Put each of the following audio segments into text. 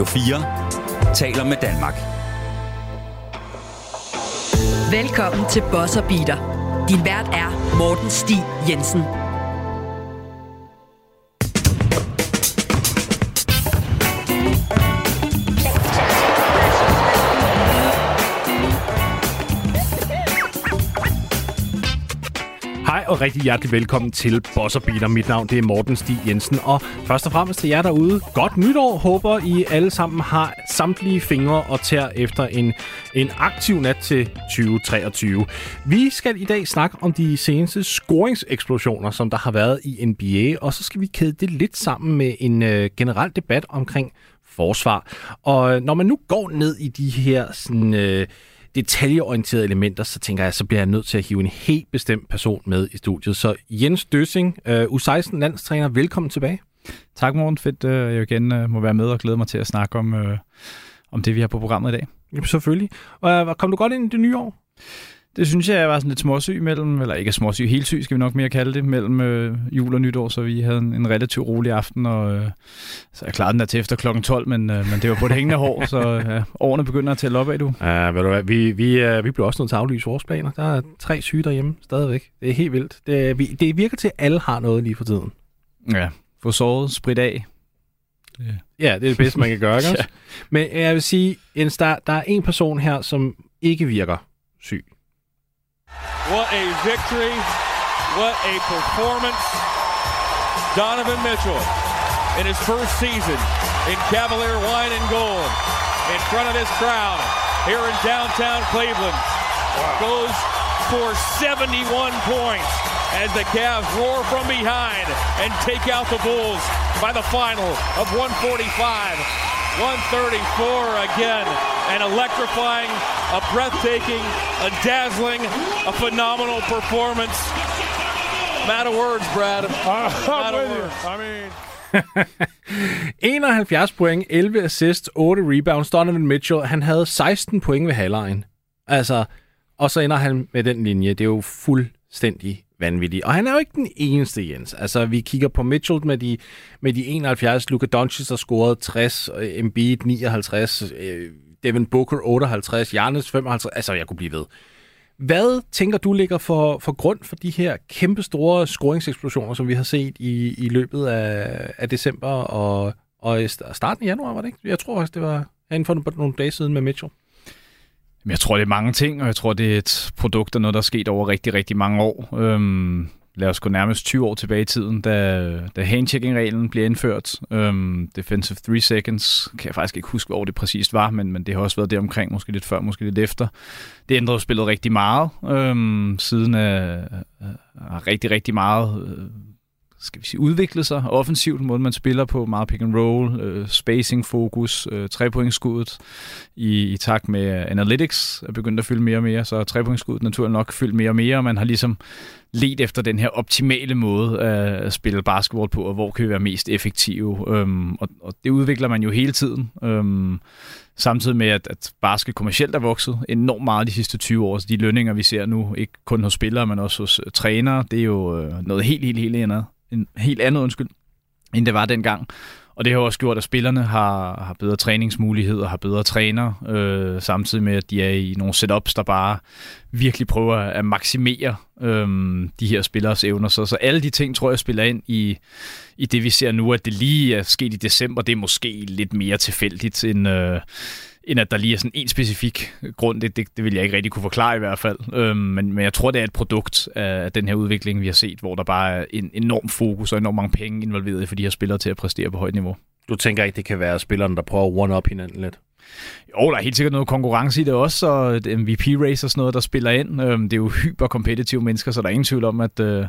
Radio 4 taler med Danmark. Velkommen til Bosser Beater. Din vært er Morten Stig Jensen. Og rigtig hjertelig velkommen til Boss Beater. Mit navn det er Morten Stig Jensen, og først og fremmest til jer derude, godt nytår. Håber I alle sammen har samtlige fingre og tær efter en, en aktiv nat til 2023. Vi skal i dag snakke om de seneste scoringseksplosioner, som der har været i NBA, og så skal vi kæde det lidt sammen med en øh, generel debat omkring forsvar. Og øh, når man nu går ned i de her sådan... Øh, detaljeorienterede elementer, så tænker jeg, så bliver jeg nødt til at hive en helt bestemt person med i studiet. Så Jens Døssing, uh, U16-landstræner, velkommen tilbage. Tak, Morten. Fedt, uh, jeg igen uh, må være med og glæde mig til at snakke om, uh, om det, vi har på programmet i dag. Jamen, selvfølgelig. Og kom du godt ind i det nye år? Det synes jeg, jeg var sådan lidt småsyg mellem, eller ikke småsyg, helt syg skal vi nok mere kalde det, mellem øh, jul og nytår, så vi havde en, en relativt rolig aften, og øh, så jeg klarede den der til efter klokken 12, men, øh, men det var på det hængende hår, så ja, årene begynder at tælle op af, du. Ja, ved du hvad, vi, vi, øh, vi blev også nødt til at aflyse vores planer. Der er tre syge derhjemme stadigvæk. Det er helt vildt. Det, vi, det virker til, at alle har noget lige for tiden. Ja, få sovet, sprit af. Yeah. Ja, det er det bedste, man kan gøre, ikke? ja. Men jeg vil sige, Jens, der, der er en person her, som ikke virker syg. What a victory. What a performance. Donovan Mitchell in his first season in Cavalier wine and gold in front of his crowd here in downtown Cleveland wow. goes for 71 points as the Cavs roar from behind and take out the Bulls by the final of 145 134 again. An electrifying, a breathtaking, a dazzling, a phenomenal performance. Matter words, Brad. Matter words. I mean... 71 point, 11 assists, 8 rebounds. Donovan Mitchell, han havde 16 point ved halvlejen. Altså, og så ender han med den linje. Det er jo fuldstændig vanvittig. Og han er jo ikke den eneste, Jens. Altså, vi kigger på Mitchell med de, med de 71, Luka Doncic har scoret 60, Embiid 59, øh, Devin Booker 58, Giannis 55, altså jeg kunne blive ved. Hvad tænker du ligger for, for grund for de her kæmpe store scoringseksplosioner, som vi har set i, i løbet af, af december og, og starten af januar, var det ikke? Jeg tror faktisk, det var inden for nogle dage siden med Mitchell. Jeg tror, det er mange ting, og jeg tror, det er et produkt af noget, der er sket over rigtig, rigtig mange år. Øhm, lad os gå nærmest 20 år tilbage i tiden, da, da handchecking-reglen blev indført. Øhm, defensive 3 seconds, kan jeg faktisk ikke huske, hvor det præcist var, men, men det har også været der omkring, måske lidt før, måske lidt efter. Det ændrede spillet rigtig meget, øhm, siden af, af rigtig, rigtig meget øh, skal vi sige, udviklet sig offensivt, måden man spiller på, meget pick and roll, øh, spacing fokus, øh, trepointskuddet i, i takt med analytics er begyndt at fylde mere og mere, så trepointskuddet naturligt nok fyldt mere og mere, og man har ligesom let efter den her optimale måde at spille basketball på, og hvor kan vi være mest effektive, øhm, og, og det udvikler man jo hele tiden. Øhm, samtidig med, at, at basket kommercielt er vokset enormt meget de sidste 20 år. Så de lønninger, vi ser nu, ikke kun hos spillere, men også hos øh, trænere, det er jo øh, noget helt, helt, helt andet en helt andet undskyld, end det var dengang. Og det har også gjort, at spillerne har, har bedre træningsmuligheder, har bedre træner, øh, samtidig med, at de er i nogle setups, der bare virkelig prøver at maksimere øh, de her spillers evner. Så, så alle de ting, tror jeg, spiller ind i, i det, vi ser nu, at det lige er sket i december, det er måske lidt mere tilfældigt end... Øh, end at der lige er sådan en specifik grund. Det, det, det vil jeg ikke rigtig kunne forklare i hvert fald. Øhm, men, men jeg tror, det er et produkt af den her udvikling, vi har set, hvor der bare er en enorm fokus og enormt mange penge involveret for de her spillere til at præstere på højt niveau. Du tænker ikke, det kan være spillerne, der prøver at one-up hinanden lidt? Jo, der er helt sikkert noget konkurrence i det også, og øh, MVP-race og sådan noget, der spiller ind. Øhm, det er jo hyperkompetitive mennesker, så der er ingen tvivl om, at, øh,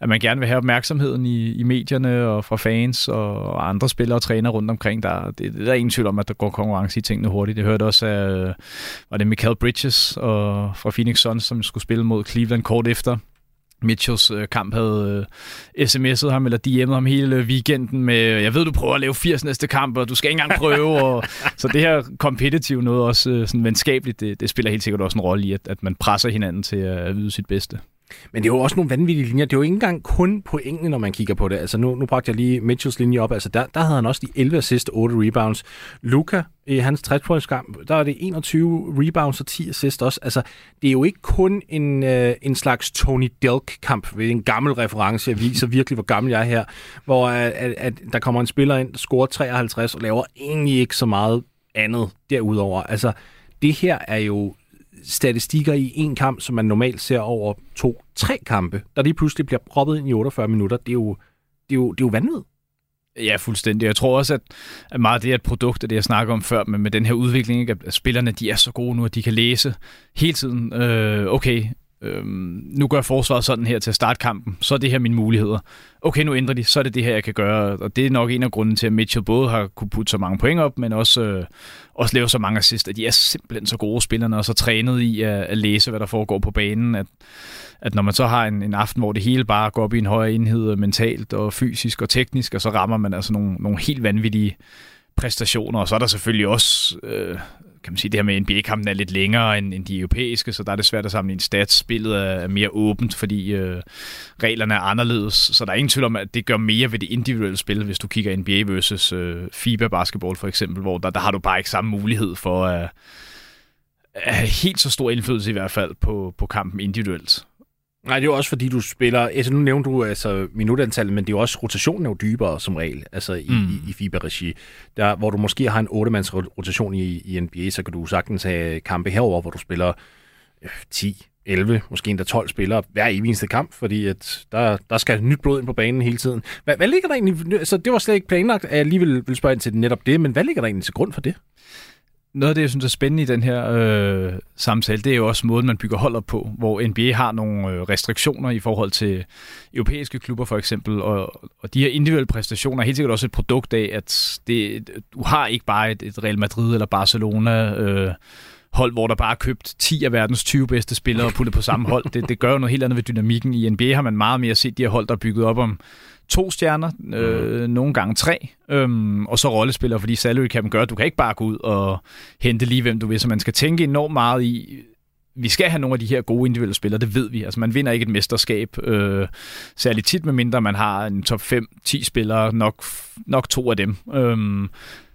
at man gerne vil have opmærksomheden i, i medierne og fra fans og andre spillere og træner rundt omkring. Der, det, der er ingen tvivl om, at der går konkurrence i tingene hurtigt. Det hørte også af, øh, var det Michael Bridges og, fra Phoenix Suns, som skulle spille mod Cleveland kort efter Mitchells øh, kamp havde øh, sms'et ham eller DM'et ham hele weekenden med, jeg ved, du prøver at lave 80 næste kamp, og du skal ikke engang prøve. og, så det her competitive noget, også øh, sådan venskabeligt, det, det spiller helt sikkert også en rolle i, at, at man presser hinanden til at yde sit bedste. Men det er jo også nogle vanvittige linjer. Det er jo ikke engang kun pointene, når man kigger på det. Altså nu, nu bragte jeg lige Mitchells linje op. Altså der, der havde han også de 11 assist, 8 rebounds. Luca i hans 60 kamp, der er det 21 rebounds og 10 assist også. Altså det er jo ikke kun en, øh, en slags Tony Delk-kamp. ved en gammel reference. Jeg viser virkelig, hvor gammel jeg er her. Hvor at, at, at der kommer en spiller ind, der scorer 53 og laver egentlig ikke så meget andet derudover. Altså det her er jo statistikker i en kamp, som man normalt ser over to-tre kampe, der lige pludselig bliver proppet ind i 48 minutter, det er jo, det er jo, det er jo vanvittigt. Ja, fuldstændig. Jeg tror også, at meget af det er et produkt af det, jeg snakker om før, men med den her udvikling, ikke, at spillerne de er så gode nu, at de kan læse hele tiden, øh, okay, øhm, nu gør forsvaret sådan her til at starte kampen, så er det her mine muligheder. Okay, nu ændrer de, så er det det her, jeg kan gøre. Og det er nok en af grunden til, at Mitchell både har kunne putte så mange point op, men også, øh, også lave så mange assist. At de er simpelthen så gode spillerne, og så trænet i at, at læse, hvad der foregår på banen. At, at når man så har en, en aften, hvor det hele bare går op i en højere enhed øh, mentalt og fysisk og teknisk, og så rammer man altså nogle, nogle helt vanvittige præstationer, og så er der selvfølgelig også øh, kan man sige, det her med NBA-kampen er lidt længere end, end de europæiske, så der er det svært at samle en stats. Spillet er mere åbent, fordi øh, reglerne er anderledes, så der er ingen tvivl om, at det gør mere ved det individuelle spil, hvis du kigger NBA versus øh, FIBA-basketball for eksempel, hvor der, der har du bare ikke samme mulighed for at, at have helt så stor indflydelse i hvert fald på, på kampen individuelt. Nej, det er jo også fordi, du spiller... Altså, nu nævnte du altså, minutantallet, men det er jo også rotationen er jo dybere som regel, altså i, mm. i, i FIBA-regi. Der, hvor du måske har en 8-mands rotation i, i NBA, så kan du sagtens have kampe herover, hvor du spiller 10, 11, måske endda 12 spillere hver eneste kamp, fordi at der, der skal nyt blod ind på banen hele tiden. Hvad, hvad ligger der egentlig... Altså, det var slet ikke planlagt, at jeg lige vil, vil spørge ind til netop det, men hvad ligger der egentlig til grund for det? Noget af det, jeg synes er spændende i den her øh, samtale, det er jo også måden, man bygger holdet på, hvor NBA har nogle øh, restriktioner i forhold til europæiske klubber for eksempel, og, og de her individuelle præstationer er helt sikkert også et produkt af, at det, du har ikke bare et, et Real Madrid eller Barcelona øh, hold, hvor der bare er købt 10 af verdens 20 bedste spillere og puttet på samme hold. Det, det gør jo noget helt andet ved dynamikken. I NBA har man meget mere set de her hold, der er bygget op om to stjerner, øh, mm. nogle gange tre, øhm, og så rollespillere, fordi salary cap gør, at du kan ikke bare gå ud og hente lige, hvem du vil, så man skal tænke enormt meget i, vi skal have nogle af de her gode individuelle spillere, det ved vi. Altså man vinder ikke et mesterskab, øh, særligt tit, med mindre man har en top 5-10 spillere, nok, nok to af dem. Øhm,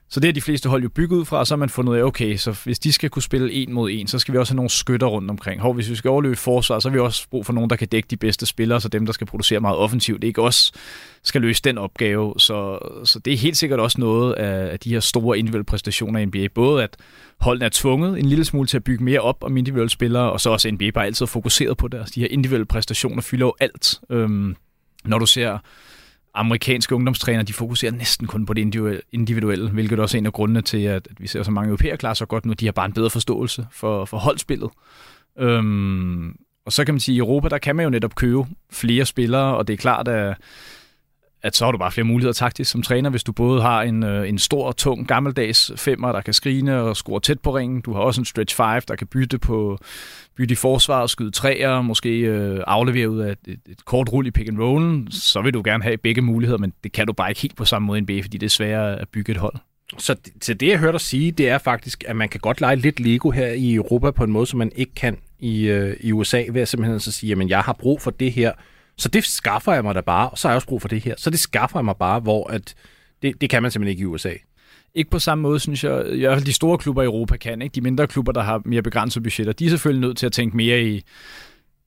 så det er de fleste hold jo bygget ud fra, og så har man fundet ud af, okay, så hvis de skal kunne spille en mod en, så skal vi også have nogle skytter rundt omkring. Hov, hvis vi skal overløbe forsvar, så har vi også brug for nogen, der kan dække de bedste spillere, så dem, der skal producere meget offensivt, ikke også skal løse den opgave. Så, så det er helt sikkert også noget af, de her store individuelle præstationer i NBA. Både at holdene er tvunget en lille smule til at bygge mere op om individuelle spillere, og så også NBA bare altid fokuseret på deres. De her individuelle præstationer fylder jo alt. Øhm, når du ser amerikanske ungdomstræner, de fokuserer næsten kun på det individuelle, hvilket også er en af grundene til, at, vi ser så mange europæere klare så godt nu. De har bare en bedre forståelse for, for holdspillet. Øhm, og så kan man sige, at i Europa, der kan man jo netop købe flere spillere, og det er klart, at at så har du bare flere muligheder taktisk som træner, hvis du både har en, øh, en stor, tung, gammeldags femmer, der kan skrine og score tæt på ringen. Du har også en stretch 5, der kan bytte på bytte i forsvar og skyde træer, måske øh, aflevere ud af et, et, et kort rull i pick and roll. Så vil du gerne have begge muligheder, men det kan du bare ikke helt på samme måde i NBA, fordi det er sværere at bygge et hold. Så så det, jeg hørte dig sige, det er faktisk, at man kan godt lege lidt Lego her i Europa på en måde, som man ikke kan i, øh, i USA, ved at simpelthen så sige, at jeg har brug for det her, så det skaffer jeg mig da bare, og så har jeg også brug for det her. Så det skaffer jeg mig bare, hvor at det, det kan man simpelthen ikke i USA. Ikke på samme måde, synes jeg. I hvert fald de store klubber i Europa kan. Ikke? De mindre klubber, der har mere begrænsede budgetter, de er selvfølgelig nødt til at tænke mere i,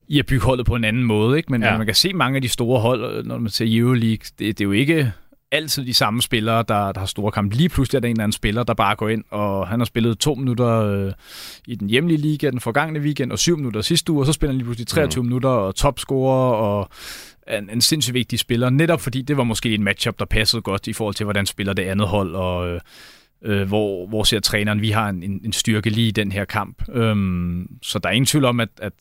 i at bygge holdet på en anden måde. Ikke? Men ja. man kan se mange af de store hold, når man ser Euroleague, det, det er jo ikke altid de samme spillere, der, der har store kampe. Lige pludselig er der en eller anden spiller, der bare går ind, og han har spillet to minutter øh, i den hjemlige liga den forgangne weekend, og syv minutter sidste uge, og så spiller han lige pludselig 23 mm. minutter, og topscorer, og en, en sindssygt vigtig spiller, netop fordi det var måske en matchup, der passede godt i forhold til, hvordan spiller det andet hold, og øh, øh hvor, hvor ser træneren, vi har en, en styrke lige i den her kamp. Øhm, så der er ingen tvivl om, at, at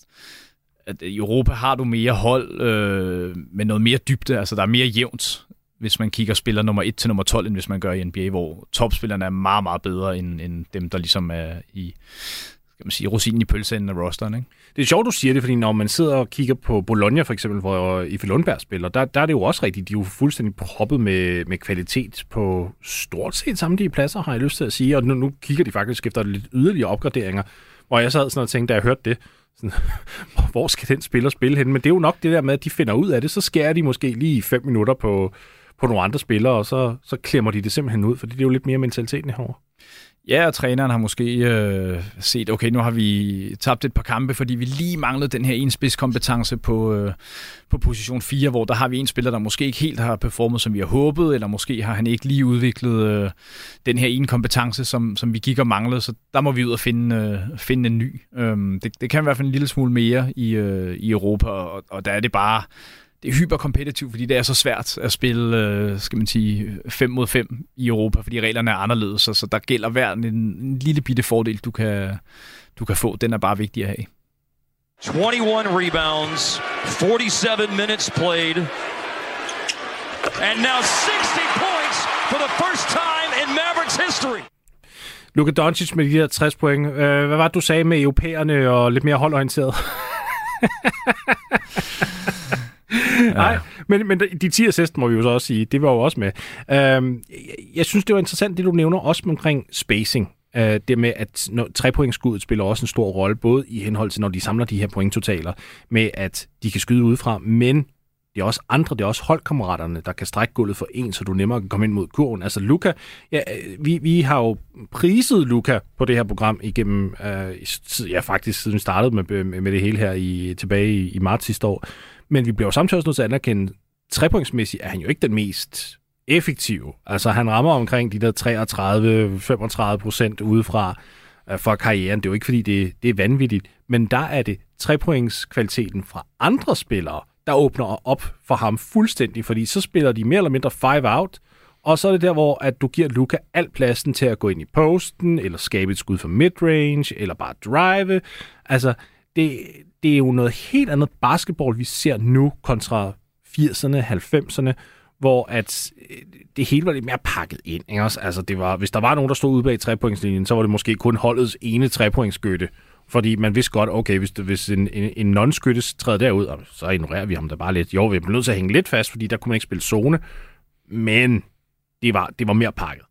at i Europa har du mere hold øh, med noget mere dybde, altså der er mere jævnt hvis man kigger spiller nummer 1 til nummer 12, end hvis man gør i NBA, hvor topspillerne er meget, meget bedre end, end dem, der ligesom er i skal man sige, rosinen i pølseenden af rosteren. Ikke? Det er sjovt, du siger det, fordi når man sidder og kigger på Bologna for eksempel, hvor Ife Lundberg spiller, der, der er det jo også rigtigt. De er jo fuldstændig proppet med, med kvalitet på stort set samtlige pladser, har jeg lyst til at sige. Og nu, nu kigger de faktisk efter lidt yderligere opgraderinger, hvor jeg sad sådan og tænkte, da jeg hørte det, sådan, hvor skal den spiller spille hen? Men det er jo nok det der med, at de finder ud af det, så skærer de måske lige fem minutter på, på nogle andre spillere, og så, så klemmer de det simpelthen ud, fordi det er jo lidt mere mentaliteten herovre. Ja, og træneren har måske øh, set, okay, nu har vi tabt et par kampe, fordi vi lige manglede den her enspidskompetence på, øh, på position 4, hvor der har vi en spiller, der måske ikke helt har performet, som vi har håbet, eller måske har han ikke lige udviklet øh, den her ene kompetence, som, som vi gik og manglede, så der må vi ud og finde, øh, finde en ny. Øh, det, det kan i hvert fald en lille smule mere i, øh, i Europa, og, og der er det bare det er hyperkompetitivt, fordi det er så svært at spille, øh, skal man sige, 5 mod 5 i Europa, fordi reglerne er anderledes, så, så der gælder hver en, en lille bitte fordel, du kan, du kan få. Den er bare vigtig at have. 21 rebounds, 47 minutes played, and now 60 points for the first time in Mavericks history. Luka Doncic med de her 60 point. Øh, hvad var det, du sagde med europæerne og lidt mere holdorienteret? Nej, men, men de 10 assist må vi jo så også sige, det var jo også med. Øhm, jeg synes, det var interessant, det du nævner også omkring spacing. Øh, det med, at når, trepointskuddet spiller også en stor rolle, både i henhold til, når de samler de her pointtotaler, med at de kan skyde udefra, men det er også andre, det er også holdkammeraterne, der kan strække gulvet for en, så du nemmere kan komme ind mod kurven. Altså Luka, ja, vi, vi har jo priset Luka på det her program igennem, øh, ja faktisk siden vi startede med, med, med det hele her i, tilbage i, i marts sidste år. Men vi bliver jo samtidig også nødt til at anerkende, trepointsmæssigt er han jo ikke den mest effektive. Altså han rammer omkring de der 33-35 procent udefra øh, for karrieren. Det er jo ikke, fordi det, det er vanvittigt, men der er det trepointskvaliteten fra andre spillere, der åbner op for ham fuldstændig, fordi så spiller de mere eller mindre five out, og så er det der, hvor at du giver Luca al pladsen til at gå ind i posten, eller skabe et skud for midrange, eller bare drive. Altså, det, det er jo noget helt andet basketball, vi ser nu kontra 80'erne, 90'erne, hvor at øh, det hele var lidt mere pakket ind. Ikke også? Altså, det var, hvis der var nogen, der stod ude bag trepointslinjen, så var det måske kun holdets ene trepointskytte. Fordi man vidste godt, okay, hvis, hvis en, en, en non-skytte træder derud, så ignorerer vi ham da bare lidt. Jo, vi er nødt til at hænge lidt fast, fordi der kunne man ikke spille zone. Men det var, det var mere pakket.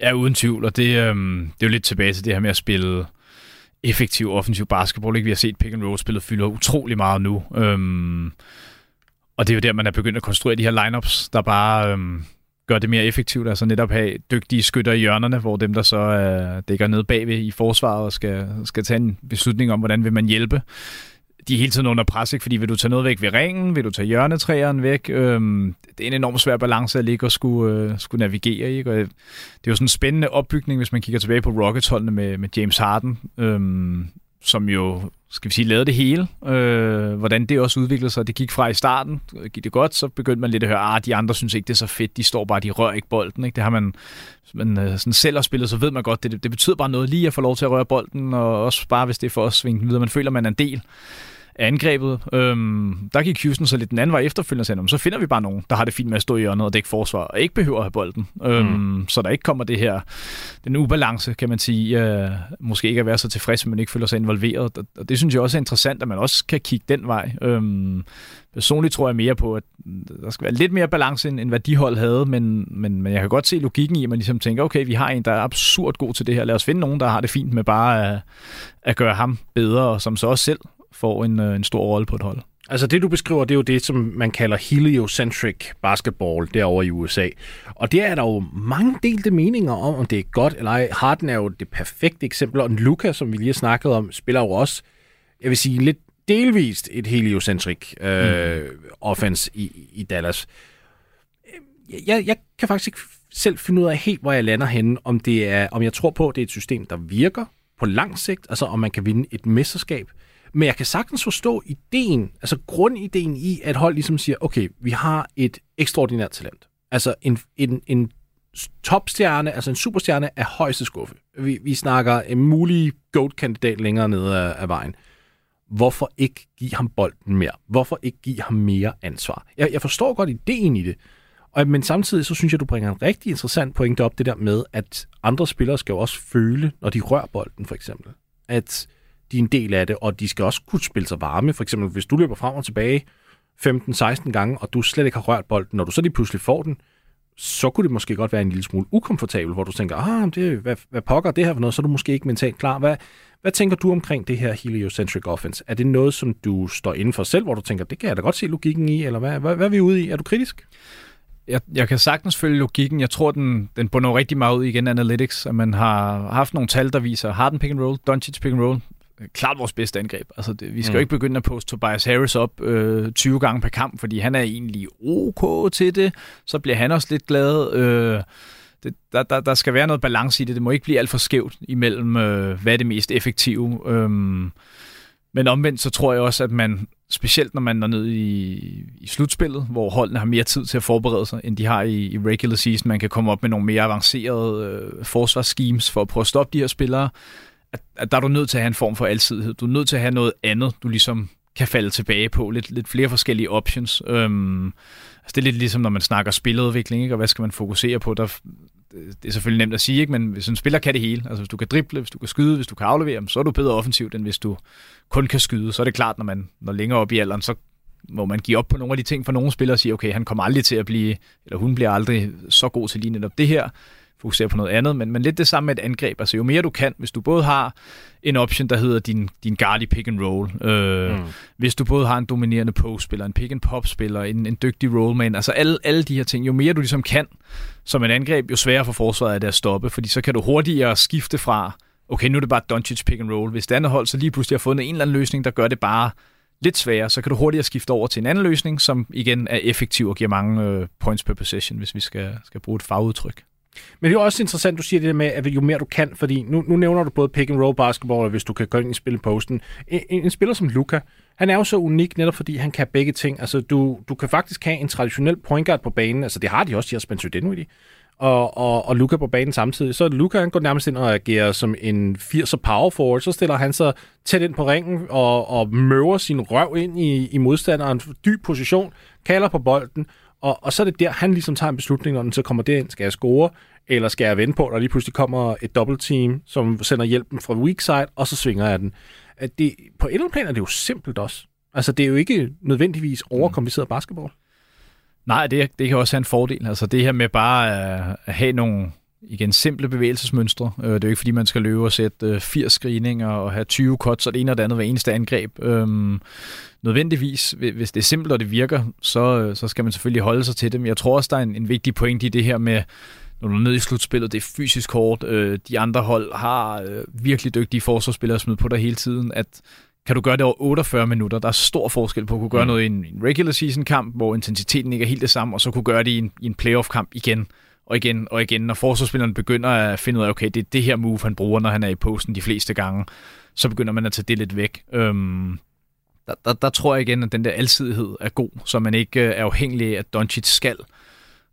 Ja, uden tvivl, og det, øhm, det er jo lidt tilbage til det her med at spille effektiv offensiv basketball. Ikke? Vi har set pick and roll spillet fylder utrolig meget nu. Øhm, og det er jo der, man er begyndt at konstruere de her lineups, der bare øhm, gør det mere effektivt. Altså netop have dygtige skytter i hjørnerne, hvor dem, der så øh, dækker ned bagved i forsvaret og skal, skal tage en beslutning om, hvordan vil man hjælpe de er hele tiden under pres, ikke? fordi vil du tage noget væk ved ringen, vil du tage hjørnetræerne væk, øhm, det er en enormt svær balance at ligge og skulle, øh, skulle navigere i. Og øh, det er jo sådan en spændende opbygning, hvis man kigger tilbage på Rockets-holdene med, med James Harden, øhm, som jo, skal vi sige, lavede det hele. Øh, hvordan det også udviklede sig. Det gik fra i starten, gik det godt, så begyndte man lidt at høre, at ah, de andre synes ikke, det er så fedt, de står bare, de rører ikke bolden. Ikke? Det har man, man øh, sådan selv har spillet, så ved man godt, det, det betyder bare noget lige at få lov til at røre bolden, og også bare hvis det er for os svinge videre. Man føler, man er en del angrebet. Øhm, der gik Houston så lidt den anden vej efterfølgende, sagde, så finder vi bare nogen, der har det fint med at stå i hjørnet og dække forsvar, og ikke behøver at have bolden. Øhm, mm. Så der ikke kommer det her, den ubalance, kan man sige, øh, måske ikke at være så tilfreds, men ikke føler sig involveret. Og det synes jeg også er interessant, at man også kan kigge den vej. Øhm, personligt tror jeg mere på, at der skal være lidt mere balance, end hvad de hold havde, men, men, men jeg kan godt se logikken i, at man ligesom tænker, okay, vi har en, der er absurd god til det her. Lad os finde nogen, der har det fint med bare at, at gøre ham bedre, og som så også selv får en, øh, en stor rolle på et hold. Altså det, du beskriver, det er jo det, som man kalder heliocentric basketball derovre i USA. Og det er der jo mange delte meninger om, om det er godt eller ej. Harden er jo det perfekte eksempel, og Luca, som vi lige har snakket om, spiller jo også, jeg vil sige, lidt delvist et heliocentric øh, mm. offense i, i Dallas. Jeg, jeg kan faktisk ikke selv finde ud af helt, hvor jeg lander henne, om, det er, om jeg tror på, at det er et system, der virker på lang sigt, altså om man kan vinde et mesterskab, men jeg kan sagtens forstå ideen, altså grundideen i, at hold ligesom siger, okay, vi har et ekstraordinært talent. Altså en, en, en topstjerne, altså en superstjerne af højeste skuffe. Vi, vi snakker en mulig GOAT-kandidat længere nede af, af vejen. Hvorfor ikke give ham bolden mere? Hvorfor ikke give ham mere ansvar? Jeg, jeg forstår godt ideen i det, og, men samtidig så synes jeg, du bringer en rigtig interessant pointe op, det der med, at andre spillere skal jo også føle, når de rører bolden, for eksempel. At de er en del af det, og de skal også kunne spille sig varme. For eksempel, hvis du løber frem og tilbage 15-16 gange, og du slet ikke har rørt bolden, når du så lige pludselig får den, så kunne det måske godt være en lille smule ukomfortabel, hvor du tænker, ah, det, hvad, hvad pokker det her for noget, så er du måske ikke mentalt klar. Hvad, hvad tænker du omkring det her heliocentric offense? Er det noget, som du står inden for selv, hvor du tænker, det kan jeg da godt se logikken i, eller hvad, hvad, hvad er vi ude i? Er du kritisk? Jeg, jeg kan sagtens følge logikken. Jeg tror, den, den bunder rigtig meget ud igen analytics, at man har haft nogle tal, der viser Harden pick and roll, Doncic pick and roll, klart vores bedste angreb. Altså, det, vi skal mm. jo ikke begynde at poste Tobias Harris op øh, 20 gange per kamp, fordi han er egentlig ok til det. Så bliver han også lidt glad. Øh, det, der, der, der skal være noget balance i det. Det må ikke blive alt for skævt imellem, øh, hvad er det mest effektive. Øh, men omvendt så tror jeg også, at man, specielt når man er nede i, i slutspillet, hvor holdene har mere tid til at forberede sig, end de har i, i regular season, man kan komme op med nogle mere avancerede øh, forsvarsschemes for at prøve at stoppe de her spillere, at, at der er du nødt til at have en form for alsidighed. Du er nødt til at have noget andet, du ligesom kan falde tilbage på. Lidt, lidt flere forskellige options. Øhm, altså det er lidt ligesom, når man snakker spiludvikling, ikke? og hvad skal man fokusere på? Der, det er selvfølgelig nemt at sige, ikke? men hvis en spiller kan det hele, altså hvis du kan drible, hvis du kan skyde, hvis du kan aflevere, så er du bedre offensivt, end hvis du kun kan skyde. Så er det klart, når man når længere op i alderen, så må man give op på nogle af de ting for nogle spillere og sige, okay, han kommer aldrig til at blive, eller hun bliver aldrig så god til lige netop det her fokusere på noget andet, men, men lidt det samme med et angreb. Altså jo mere du kan, hvis du både har en option, der hedder din, din guard i pick and roll, øh, mm. hvis du både har en dominerende post-spiller, en pick-and-pop-spiller, en, en dygtig rollman, altså alle, alle de her ting, jo mere du ligesom kan som et angreb, jo sværere for forsvaret er det at stoppe, fordi så kan du hurtigere skifte fra, okay, nu er det bare Doncic pick and roll. Hvis det andet hold så lige pludselig har fundet en eller anden løsning, der gør det bare lidt sværere, så kan du hurtigere skifte over til en anden løsning, som igen er effektiv og giver mange øh, points per possession, hvis vi skal, skal bruge et fagudtryk. Men det er også interessant, du siger det der med, at jo mere du kan, fordi nu, nu nævner du både pick and roll basketball, og hvis du kan gå ind i spille posten. En, en spiller som Luca, han er jo så unik, netop fordi han kan begge ting. Altså, du, du kan faktisk have en traditionel point guard på banen, altså det har de også, de har Spencer Dinwiddie, og, og, og Luca på banen samtidig. Så Luca han går nærmest ind og agerer som en 80'er power forward, så stiller han sig tæt ind på ringen og, og møver sin røv ind i, i modstanderen, dyb position, kalder på bolden, og, og så er det der, han ligesom tager en beslutning, når den så kommer derind. Skal jeg score, eller skal jeg vente på, når lige pludselig kommer et dobbelt team, som sender hjælpen fra weak side, og så svinger jeg den. At det, på et plan er det jo simpelt også. Altså, det er jo ikke nødvendigvis overkompliceret basketball. Nej, det, det kan også have en fordel. Altså, det her med bare at have nogle igen simple bevægelsesmønstre. Øh, det er jo ikke, fordi man skal løbe og sætte 80 øh, screeninger og have 20 cuts og det ene og det andet hver eneste angreb. Øhm, nødvendigvis, hvis det er simpelt og det virker, så, så skal man selvfølgelig holde sig til det. Men jeg tror også, der er en, en vigtig point i det her med, når du er nede i slutspillet, det er fysisk hårdt. Øh, de andre hold har virkelig dygtige forsvarsspillere smidt på dig hele tiden, at kan du gøre det over 48 minutter. Der er stor forskel på at kunne gøre mm. noget i en, en regular season kamp, hvor intensiteten ikke er helt det samme, og så kunne gøre det i en, i en playoff kamp igen og igen og igen. Når forsvarsspilleren begynder at finde ud af, okay, det er det her move, han bruger, når han er i posten de fleste gange, så begynder man at tage det lidt væk. Øhm, der, der, der tror jeg igen, at den der alsidighed er god, så man ikke øh, er afhængig af, at Doncic skal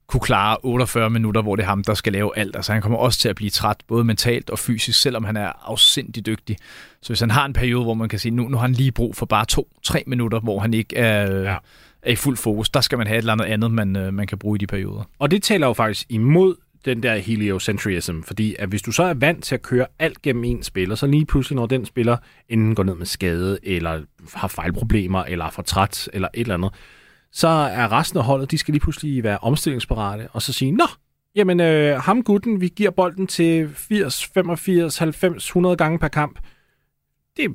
kunne klare 48 minutter, hvor det er ham, der skal lave alt. Altså han kommer også til at blive træt, både mentalt og fysisk, selvom han er afsindig dygtig. Så hvis han har en periode, hvor man kan sige, nu, nu har han lige brug for bare to-tre minutter, hvor han ikke er, ja er i fuld fokus. Der skal man have et eller andet andet, man, øh, man kan bruge i de perioder. Og det taler jo faktisk imod den der heliocentrism, fordi at hvis du så er vant til at køre alt gennem en spiller, så lige pludselig når den spiller enten går ned med skade, eller har fejlproblemer, eller er for træt, eller et eller andet, så er resten af holdet, de skal lige pludselig være omstillingsparate, og så sige, nå, jamen øh, ham gutten, vi giver bolden til 80, 85, 90, 100 gange per kamp. Det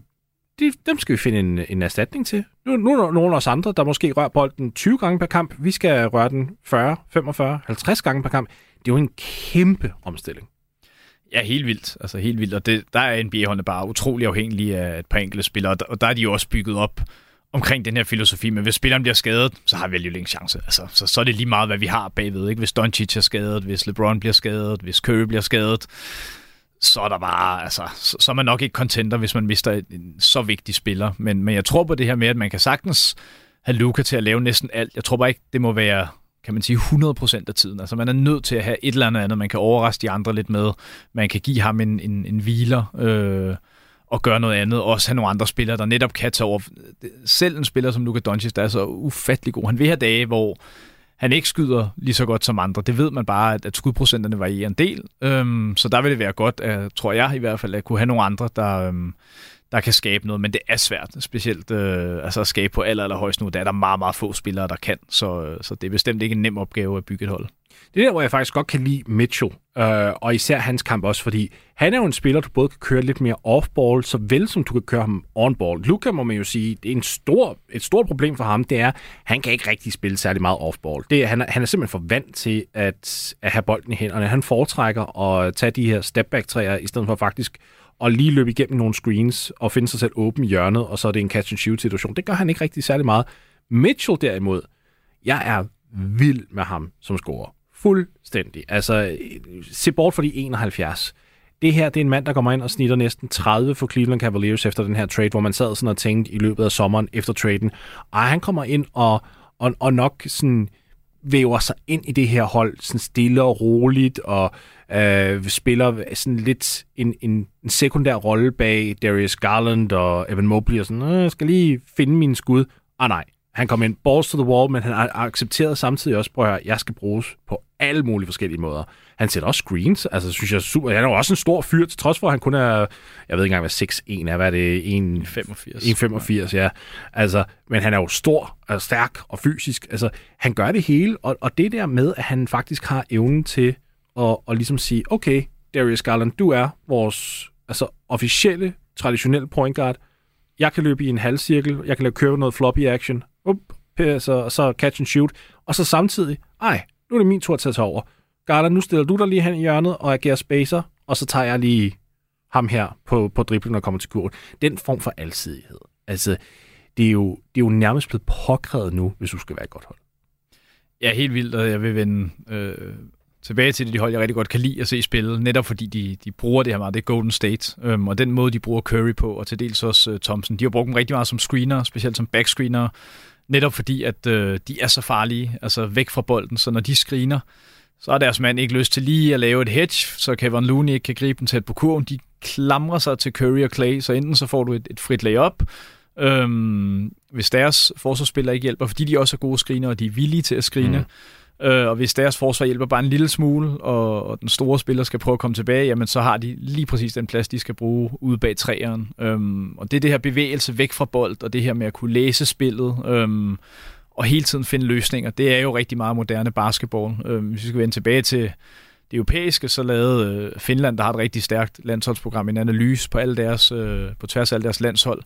de, dem skal vi finde en, en erstatning til. Nu, nu er nogle af os andre, der måske rører bolden 20 gange per kamp. Vi skal røre den 40, 45, 50 gange per kamp. Det er jo en kæmpe omstilling. Ja, helt vildt. Altså helt vildt. Og det, der er NBA-holdene bare utrolig afhængige af et par enkelte spillere, og der er de jo også bygget op omkring den her filosofi, men hvis spilleren bliver skadet, så har vi alligevel ingen chance. Altså, så, så er det lige meget, hvad vi har bagved. Ikke? Hvis Doncic er skadet, hvis LeBron bliver skadet, hvis Curry bliver skadet, så er der bare, altså, så, så er man nok ikke contenter, hvis man mister en så vigtig spiller. Men, men jeg tror på det her med, at man kan sagtens have Luka til at lave næsten alt. Jeg tror bare ikke, det må være kan man sige, 100% af tiden. Altså man er nødt til at have et eller andet andet, man kan overraske de andre lidt med. Man kan give ham en, en, en hviler øh, og gøre noget andet. Også have nogle andre spillere, der netop kan tage over. Selv en spiller som Luka Doncic, der er så ufattelig god. Han vil have dage, hvor han ikke skyder lige så godt som andre. Det ved man bare, at, at skudprocenterne varierer en del. Øhm, så der vil det være godt, at, tror jeg i hvert fald, at kunne have nogle andre, der, øhm, der kan skabe noget. Men det er svært, specielt øh, altså at skabe på aller, aller højst nu. Der er der meget, meget få spillere, der kan. Så, øh, så det er bestemt ikke en nem opgave at bygge et hold det er der, hvor jeg faktisk godt kan lide Mitchell, øh, og især hans kamp også, fordi han er jo en spiller, du både kan køre lidt mere off-ball, så vel som du kan køre ham on-ball. Luka må man jo sige, det er en stor, et stort problem for ham, det er, han kan ikke rigtig spille særlig meget off-ball. Det, han, er, han er simpelthen for vant til at, at have bolden i hænderne. Han foretrækker at tage de her step-back-træer, i stedet for faktisk at lige løbe igennem nogle screens og finde sig selv åben i hjørnet, og så er det en catch-and-shoot-situation. Det gør han ikke rigtig særlig meget. Mitchell derimod, jeg er vild med ham som scorer. Fuldstændig. Altså, se bort for de 71. Det her, det er en mand, der kommer ind og snitter næsten 30 for Cleveland Cavaliers efter den her trade, hvor man sad sådan og tænkte i løbet af sommeren efter traden. Og han kommer ind og, og, og nok sådan væver sig ind i det her hold sådan stille og roligt og øh, spiller sådan lidt en, en, en sekundær rolle bag Darius Garland og Evan Mobley og sådan, øh, jeg skal lige finde min skud. Ah nej, han kom ind balls to the wall, men han har accepteret samtidig også, prøv at jeg skal bruges på alle mulige forskellige måder. Han sætter også screens, altså synes jeg super. Han er jo også en stor fyr, til trods for, at han kun er, jeg ved ikke engang, hvad 6'1 er, hvad er det? 1,85, ja. Altså, men han er jo stor, og stærk og fysisk. Altså, han gør det hele, og, og det der med, at han faktisk har evnen til at, at ligesom sige, okay, Darius Garland, du er vores altså, officielle, traditionelle point guard. Jeg kan løbe i en halvcirkel, jeg kan lave køre noget floppy action, up, så, så catch and shoot, og så samtidig, ej, nu er det min tur til at tage over. Garland, nu stiller du dig lige hen i hjørnet og agerer spacer, og så tager jeg lige ham her på, på driblen, og kommer til kurven. Den form for alsidighed. Altså, det er, jo, det er jo nærmest blevet påkrævet nu, hvis du skal være et godt hold. Ja, helt vildt, og jeg vil vende øh, tilbage til det, de hold, jeg rigtig godt kan lide at se spille, netop fordi de, de bruger det her meget, det er Golden State, øhm, og den måde, de bruger Curry på, og til dels også øh, Thompson, de har brugt dem rigtig meget som screener, specielt som backscreener, netop fordi, at øh, de er så farlige, altså væk fra bolden, så når de screener, så har deres mand ikke lyst til lige at lave et hedge, så Kevin Looney ikke kan gribe den tæt på kurven. De klamrer sig til Curry og Clay, så enten så får du et, et frit layup, øhm, hvis deres forsvarsspillere ikke hjælper, fordi de også er gode screener, og de er villige til at screene, mm Øh, og hvis deres forsvar hjælper bare en lille smule, og, og den store spiller skal prøve at komme tilbage, jamen så har de lige præcis den plads, de skal bruge ude bag træeren. Øhm, og det er det her bevægelse væk fra bold, og det her med at kunne læse spillet, øhm, og hele tiden finde løsninger. Det er jo rigtig meget moderne basketball. Øhm, hvis vi skal vende tilbage til det europæiske, så lavede øh, Finland, der har et rigtig stærkt landsholdsprogram, en analyse på, alle deres, øh, på tværs af alle deres landshold,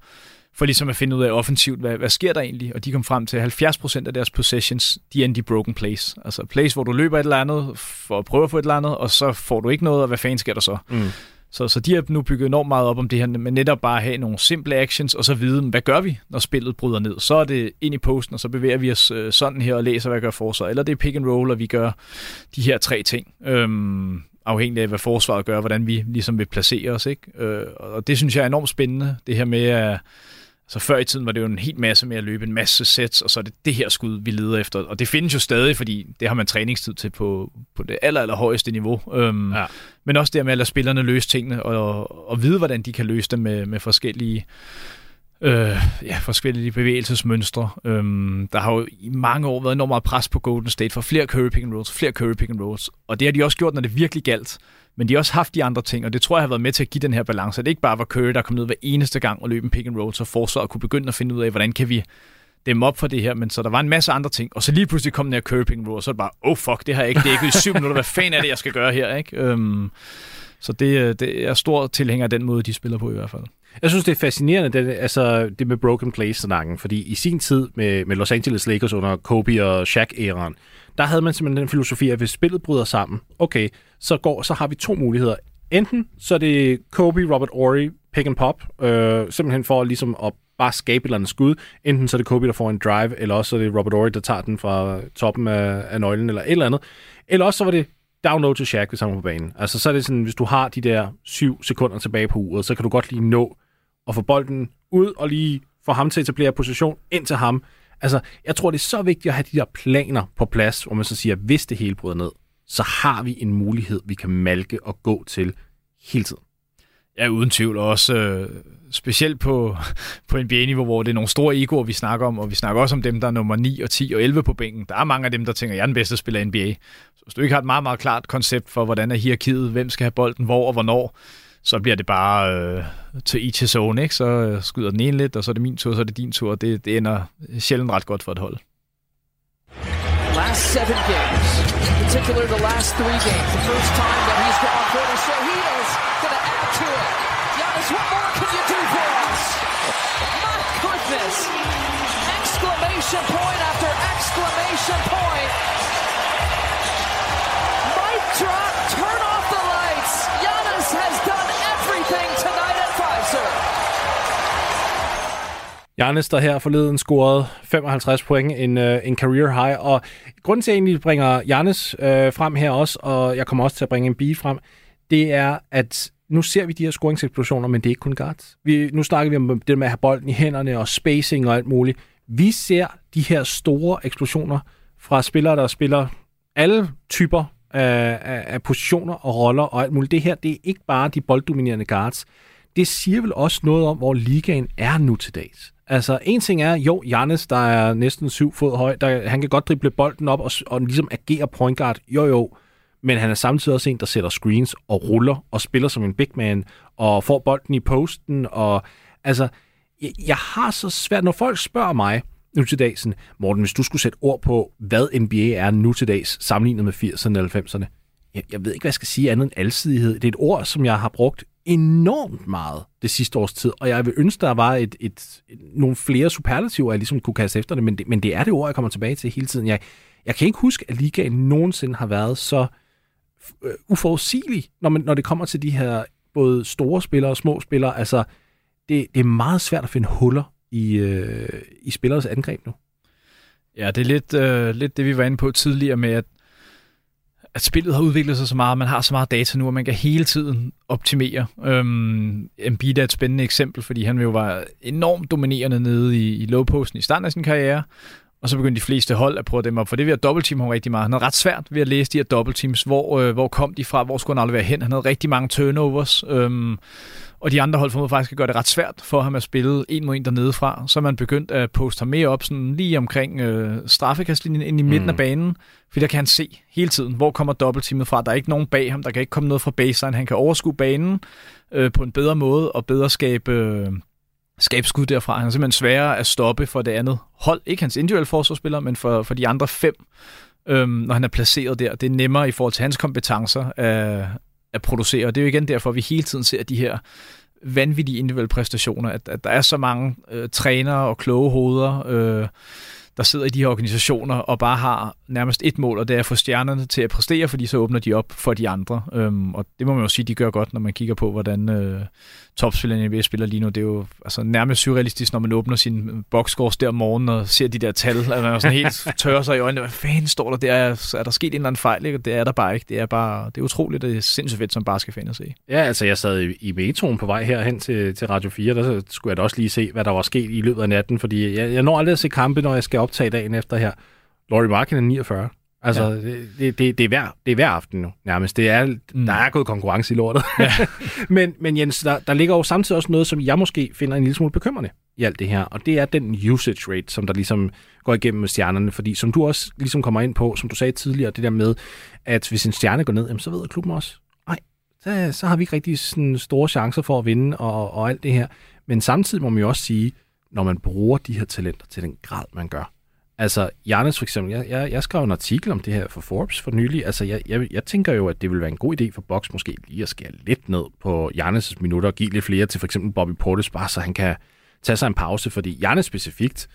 for ligesom at finde ud af offensivt, hvad, hvad sker der egentlig? Og de kom frem til, at 70% af deres possessions, de endte i broken plays. Altså plays, hvor du løber et eller andet for at prøve at få et eller andet, og så får du ikke noget, og hvad fanden sker der så? Mm. Så, så de har nu bygget enormt meget op om det her, men netop bare have nogle simple actions, og så vide, hvad gør vi, når spillet bryder ned? Så er det ind i posten, og så bevæger vi os øh, sådan her og læser, hvad gør forsvaret. Eller det er pick and roll, og vi gør de her tre ting. Øhm, afhængig af, hvad forsvaret gør, hvordan vi ligesom vil placere os. Ikke? Øh, og det synes jeg er enormt spændende, det her med at så før i tiden var det jo en helt masse med at løbe en masse sets, og så er det det her skud, vi leder efter. Og det findes jo stadig, fordi det har man træningstid til på, på det aller, aller højeste niveau. Øhm, ja. Men også det med at lade spillerne løse tingene, og, og vide, hvordan de kan løse dem med, med forskellige øh, ja, forskellige bevægelsesmønstre. Øhm, der har jo i mange år været enormt meget pres på Golden State for flere Curry pick and rolls, flere Curry pick and rolls. Og det har de også gjort, når det virkelig galt. Men de har også haft de andre ting, og det tror jeg har været med til at give den her balance. Det ikke bare var Curry, der kom ned hver eneste gang og løb en pick and roll, så forsvaret kunne begynde at finde ud af, hvordan kan vi dem op for det her, men så der var en masse andre ting, og så lige pludselig kom den her Curry pick and roll, og så er det bare, oh fuck, det har jeg ikke, det er ikke i syv minutter, hvad fanden er det, jeg skal gøre her, ikke? Øhm, så det, øh, det er stor tilhænger af den måde, de spiller på i hvert fald. Jeg synes, det er fascinerende, det, altså, det med broken plays-snakken, fordi i sin tid med, med Los Angeles Lakers under Kobe og Shaq-æraen, der havde man simpelthen den filosofi, at hvis spillet bryder sammen, okay, så, går, så har vi to muligheder. Enten så er det Kobe, Robert Ory, pick and pop, øh, simpelthen for ligesom at bare skabe et eller andet skud. Enten så er det Kobe, der får en drive, eller også så er det Robert Ory, der tager den fra toppen af, af nøglen, eller et eller andet. Eller også så var det download til Shaq, hvis han var på banen. Altså så er det sådan, hvis du har de der syv sekunder tilbage på uret, så kan du godt lige nå at få bolden ud og lige få ham til at etablere position ind til ham. Altså, jeg tror, det er så vigtigt at have de der planer på plads, hvor man så siger, hvis det hele bryder ned, så har vi en mulighed, vi kan malke og gå til hele tiden. Ja, uden tvivl. Også øh, specielt på, på NBA-niveau, hvor det er nogle store egoer, vi snakker om, og vi snakker også om dem, der er nummer 9 og 10 og 11 på bænken. Der er mange af dem, der tænker, jeg er den bedste spiller i NBA. Så hvis du ikke har et meget, meget klart koncept for, hvordan er hierarkiet, hvem skal have bolden, hvor og hvornår, så bliver det bare øh, til each his own, ikke? Så øh, skyder den ene lidt, og så er det min tur, så er det din tur. Det, det ender sjældent ret godt for et hold. Last seven games. Particular the last three games. The first time that he's gone for it, so he is going to add to it. Giannis, what more can you do for us? My goodness! Exclamation point after exclamation point. Jarnes, der her forleden scorede 55 point, en, øh, en career high, og grunden til, at jeg egentlig bringer Jarnes øh, frem her også, og jeg kommer også til at bringe en beat frem, det er, at nu ser vi de her scoringseksplosioner, men det er ikke kun guards. Vi, nu snakker vi om det med at have bolden i hænderne og spacing og alt muligt. Vi ser de her store eksplosioner fra spillere, der spiller alle typer af, af, af positioner og roller og alt muligt. Det her, det er ikke bare de bolddominerende guards. Det siger vel også noget om, hvor ligaen er nu til dags. Altså, en ting er, jo, Jannes, der er næsten syv fod høj, der, han kan godt drible bolden op og, og ligesom agere point guard. Jo, jo, men han er samtidig også en, der sætter screens og ruller og spiller som en big man og får bolden i posten. Og altså, jeg, jeg har så svært, når folk spørger mig nu til dags, Morten, hvis du skulle sætte ord på, hvad NBA er nu til dags, sammenlignet med 80'erne og 90'erne, jeg, jeg ved ikke, hvad jeg skal sige andet end alsidighed. Det er et ord, som jeg har brugt enormt meget det sidste års tid, og jeg vil ønske, der var et, et, et, nogle flere superlativer, jeg ligesom kunne kaste efter det, men, det, men det er det ord, jeg kommer tilbage til hele tiden. Jeg, jeg kan ikke huske, at ligaen nogensinde har været så øh, uforudsigelig, når, man, når det kommer til de her både store spillere og små spillere. Altså, det, det er meget svært at finde huller i, øh, i spilleres angreb nu. Ja, det er lidt, øh, lidt det, vi var inde på tidligere med, at at spillet har udviklet sig så meget, man har så meget data nu, at man kan hele tiden optimere. Øhm, Embiid er et spændende eksempel, fordi han jo var enormt dominerende nede i, i low-posten i starten af sin karriere, og så begyndte de fleste hold at prøve dem op, for det ved at dobbeltteam ham rigtig meget. Han havde ret svært ved at læse de her dobbeltteams. Hvor, øh, hvor kom de fra? Hvor skulle han aldrig være hen? Han havde rigtig mange turnovers. Øhm, og de andre hold formåede faktisk at gøre det ret svært for ham at spille en mod en dernede fra. Så man begyndt at poste ham mere op sådan lige omkring øh, straffekastlinjen ind i midten mm. af banen. Fordi der kan han se hele tiden, hvor kommer dobbeltteamet fra. Der er ikke nogen bag ham. Der kan ikke komme noget fra baseline. Han kan overskue banen øh, på en bedre måde og bedre skabe... Øh, skabe skud derfra. Han er simpelthen sværere at stoppe for det andet hold. Ikke hans individuelle forsvarsspiller, men for, for de andre fem, øhm, når han er placeret der. Det er nemmere i forhold til hans kompetencer at, at producere. Og det er jo igen derfor, at vi hele tiden ser de her vanvittige individuelle præstationer, at, at der er så mange øh, trænere og kloge hoveder, øh, der sidder i de her organisationer og bare har nærmest et mål, og det er at få stjernerne til at præstere, fordi så åbner de op for de andre. Øhm, og det må man jo sige, de gør godt, når man kigger på, hvordan øh, topspillerne i NBA spiller lige nu. Det er jo altså, nærmest surrealistisk, når man åbner sin boxscores der om morgenen og ser de der tal. Altså, man er sådan helt tørrer sig i øjnene. Hvad fanden står der der? Er der sket en eller anden fejl? Ikke? Det er der bare ikke. Det er, bare, det er utroligt, det er sindssygt fedt, som bare skal finde se. Ja, altså jeg sad i, i metroen på vej herhen til, til Radio 4, der skulle jeg da også lige se, hvad der var sket i løbet af natten, fordi jeg, jeg når aldrig at se kampe, når jeg skal optage dagen efter her. Laurie Markin er 49. Altså, ja. det, det, det, er hver, det er hver aften nu, nærmest. Det er, mm. Der er gået konkurrence i lortet. Ja. men, men Jens, der, der ligger jo samtidig også noget, som jeg måske finder en lille smule bekymrende i alt det her, og det er den usage rate, som der ligesom går igennem med stjernerne, fordi som du også ligesom kommer ind på, som du sagde tidligere, det der med, at hvis en stjerne går ned, jamen, så ved klubben også, nej, så, så har vi ikke rigtig sådan store chancer for at vinde og, og alt det her. Men samtidig må man jo også sige, når man bruger de her talenter til den grad, man gør, Altså, Jannes for eksempel, jeg, jeg, jeg skrev en artikel om det her for Forbes for nylig. Altså, jeg, jeg, jeg tænker jo, at det vil være en god idé for Box måske lige at skære lidt ned på Jannes' minutter og give lidt flere til for eksempel Bobby Portis, bare så han kan tage sig en pause, fordi Jannes specifikt,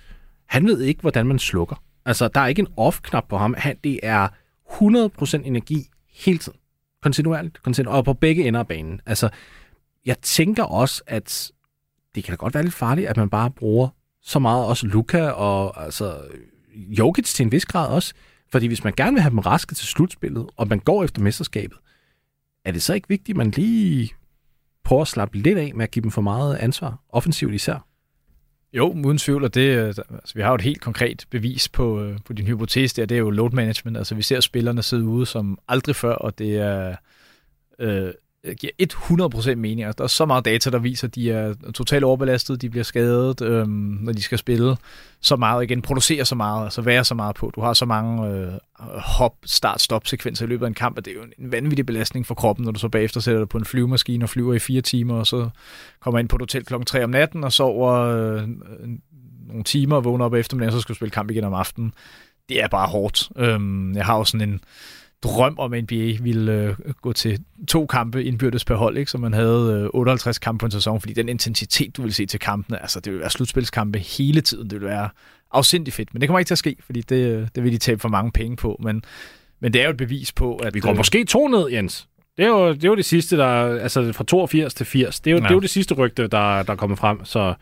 han ved ikke, hvordan man slukker. Altså, der er ikke en off-knap på ham. Han, det er 100% energi hele tiden. Kontinuerligt. Kontinuerligt. Og på begge ender af banen. Altså, jeg tænker også, at det kan da godt være lidt farligt, at man bare bruger så meget også Luka og altså, Jokic til en vis grad også. Fordi hvis man gerne vil have dem raske til slutspillet, og man går efter mesterskabet, er det så ikke vigtigt, at man lige prøver at slappe lidt af med at give dem for meget ansvar, offensivt især? Jo, uden tvivl, og det, altså, vi har jo et helt konkret bevis på, øh, på din hypotese der, det er jo load management. Altså vi ser spillerne sidde ude som aldrig før, og det er øh, Øh, giver 100% mening. Altså, der er så meget data, der viser, at de er totalt overbelastet, de bliver skadet, øhm, når de skal spille så meget igen, producere så meget, altså være så meget på. Du har så mange øh, hop, start, stop sekvenser i løbet af en kamp, at det er jo en vanvittig belastning for kroppen, når du så bagefter sætter dig på en flyvemaskine og flyver i fire timer, og så kommer ind på et hotel klokken 3 om natten, og sover øh, nogle timer og vågner op eftermiddagen, og så skal du spille kamp igen om aftenen. Det er bare hårdt. Øhm, jeg har jo sådan en drøm om, at NBA ville øh, gå til to kampe indbyrdes per hold, ikke? så man havde øh, 58 kampe på en sæson, fordi den intensitet, du vil se til kampene, altså det vil være slutspilskampe hele tiden, det vil være afsindig fedt, men det kommer ikke til at ske, fordi det, øh, det vil de tabe for mange penge på, men, men det er jo et bevis på, at... Vi går øh, måske to ned, Jens. Det er jo det, er jo det sidste, der... Altså fra 82 til 80. Det er jo, ja. det, er jo det sidste rygte, der, der er kommet frem, så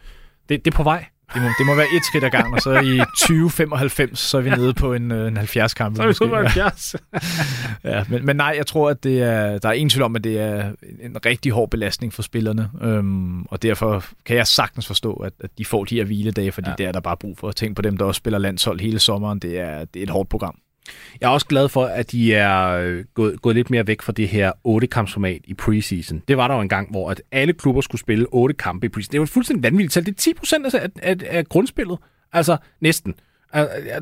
det, det er på vej. Det må, det må være et skridt ad gangen, og så i 2095, så er vi nede på en, øh, en 70 kamp. Så er vi på 70. ja, men, men nej, jeg tror, at det er, der er ingen tvivl om, at det er en rigtig hård belastning for spillerne. Øhm, og derfor kan jeg sagtens forstå, at, at de får de her hviledage, fordi ja. det er der bare brug for. Tænk på dem, der også spiller landshold hele sommeren. Det er, det er et hårdt program. Jeg er også glad for, at de er øh, gået, gået lidt mere væk fra det her 8-kampsformat i preseason. Det var der jo en gang, hvor at alle klubber skulle spille 8 kampe i preseason. Det var fuldstændig vanvittigt tal. Det er 10 procent af, af, af grundspillet. Altså næsten.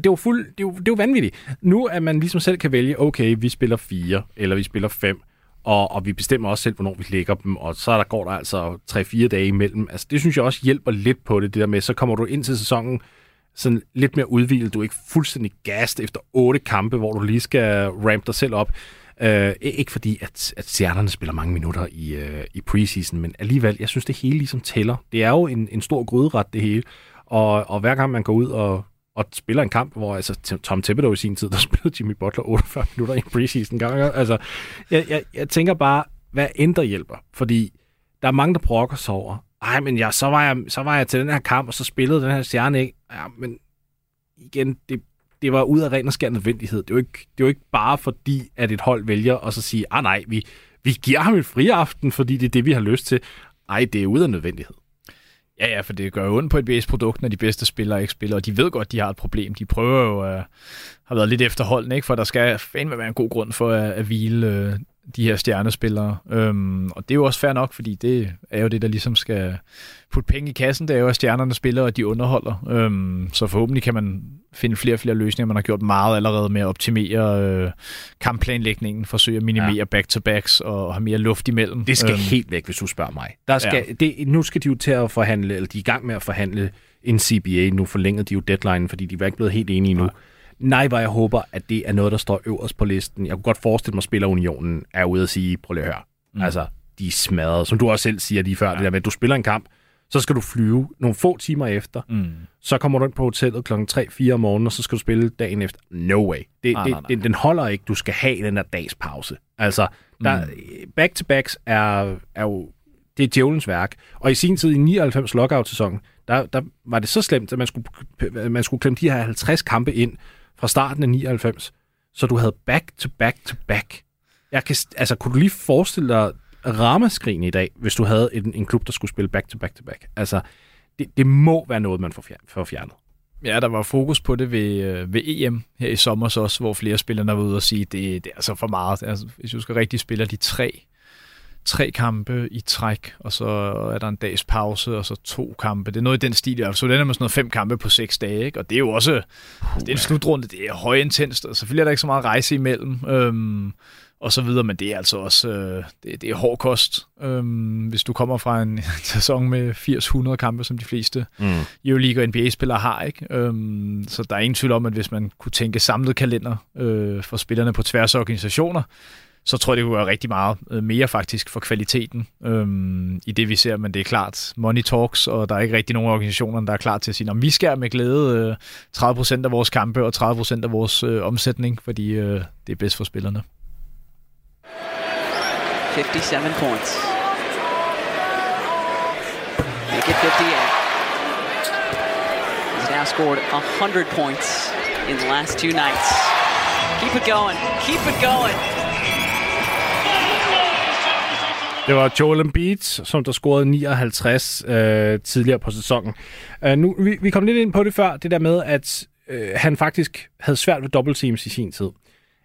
Det var, fuld, det, var, det var vanvittigt. Nu at man ligesom selv kan vælge, okay, vi spiller 4, eller vi spiller 5, og, og vi bestemmer også selv, hvornår vi lægger dem, og så der går der altså 3-4 dage imellem. Altså, det synes jeg også hjælper lidt på det, det der med, så kommer du ind til sæsonen sådan lidt mere udvildet. Du er ikke fuldstændig gast efter otte kampe, hvor du lige skal ramp dig selv op. Uh, ikke fordi, at, at stjernerne spiller mange minutter i, uh, i preseason, men alligevel, jeg synes, det hele ligesom tæller. Det er jo en, en stor gryderet, det hele. Og, og hver gang man går ud og, og spiller en kamp, hvor altså Tom Thibodeau i sin tid, der spillede Jimmy Butler 48 minutter i preseason gang. Altså, jeg, jeg, jeg tænker bare, hvad ændrer hjælper? Fordi der er mange, der brokker sig over, ej, men ja, så var, jeg, så var jeg til den her kamp, og så spillede den her stjerne ikke. Ja, men igen, det, det var ud af ren og skær nødvendighed. Det var, ikke, det var ikke bare fordi, at et hold vælger at så sige, ah nej, vi, vi giver ham et friaften, fordi det er det, vi har lyst til. Ej, det er ud af nødvendighed. Ja, ja, for det gør jo ondt på et BS-produkt, når de bedste spillere ikke spiller, og de ved godt, de har et problem. De prøver jo øh, at uh, have været lidt efterholdende, ikke? for der skal fandme være en god grund for at, at hvile uh, de her stjernespillere. Øhm, og det er jo også fair nok, fordi det er jo det, der ligesom skal putte penge i kassen. Det er jo, at stjernerne spiller, og de underholder. Øhm, så forhåbentlig kan man finde flere og flere løsninger. Man har gjort meget allerede med at optimere øh, kampplanlægningen, forsøge at minimere ja. back-to-backs og have mere luft imellem. Det skal øhm, helt væk, hvis du spørger mig. Der skal, ja. det, nu skal de jo til at forhandle, eller de er i gang med at forhandle en CBA. Nu forlængede de jo deadline, fordi de er ikke blevet helt enige endnu. Nej. Nej, hvor jeg håber, at det er noget, der står øverst på listen. Jeg kunne godt forestille mig, at Spillerunionen er ude at sige, prøv lige at høre. Mm. Altså, de er smadret. Som du også selv siger lige før, ja. det der med, at du spiller en kamp, så skal du flyve nogle få timer efter. Mm. Så kommer du ind på hotellet klokken 3-4 om morgenen, og så skal du spille dagen efter. No way. Det, nej, det, nej, nej. Den, den holder ikke. Du skal have den der dags pause. Altså, der, mm. back-to-backs er, er jo det er djævelens værk. Og i sin tid i 99 lockout-sæsonen, der, der var det så slemt, at man skulle, man skulle klemme de her 50 kampe ind, fra starten af 99, så du havde back to back to back. Jeg kan, altså, kunne du lige forestille dig ramaskrigen i dag, hvis du havde en, en klub, der skulle spille back to back to back? Altså, det, det må være noget, man får, fjer- får fjernet. Ja, der var fokus på det ved, øh, ved EM her i sommer så også, hvor flere spillere var ude og sige, det, det er altså for meget. Altså, hvis du skal rigtig spille de tre tre kampe i træk, og så er der en dags pause, og så to kampe. Det er noget i den stil. Jeg så den er med sådan noget fem kampe på seks dage, ikke? og det er jo også det er en slutrunde, det er højintenst, og selvfølgelig er der ikke så meget rejse imellem, øhm, og så videre, men det er altså også øh, det, det er hård kost, øhm, hvis du kommer fra en sæson med 80-100 kampe, som de fleste mm. Euroleague og NBA-spillere har. Ikke? Øhm, så der er ingen tvivl om, at hvis man kunne tænke samlet kalender øh, for spillerne på tværs af organisationer, så tror jeg, det kunne være rigtig meget øh, mere faktisk for kvaliteten øhm, i det, vi ser. Men det er klart, money talks, og der er ikke rigtig nogen organisationer, der er klar til at sige, at vi skal med glæde øh, 30% af vores kampe og 30% af vores øh, omsætning, fordi øh, det er bedst for spillerne. 57 points. Make it 58. He's now scored 100 points in the last two nights. Keep it going. Keep it going. Det var Joel Embiid, som der scorede 59 øh, tidligere på sæsonen. Øh, nu, vi, vi kom lidt ind på det før, det der med, at øh, han faktisk havde svært ved double teams i sin tid.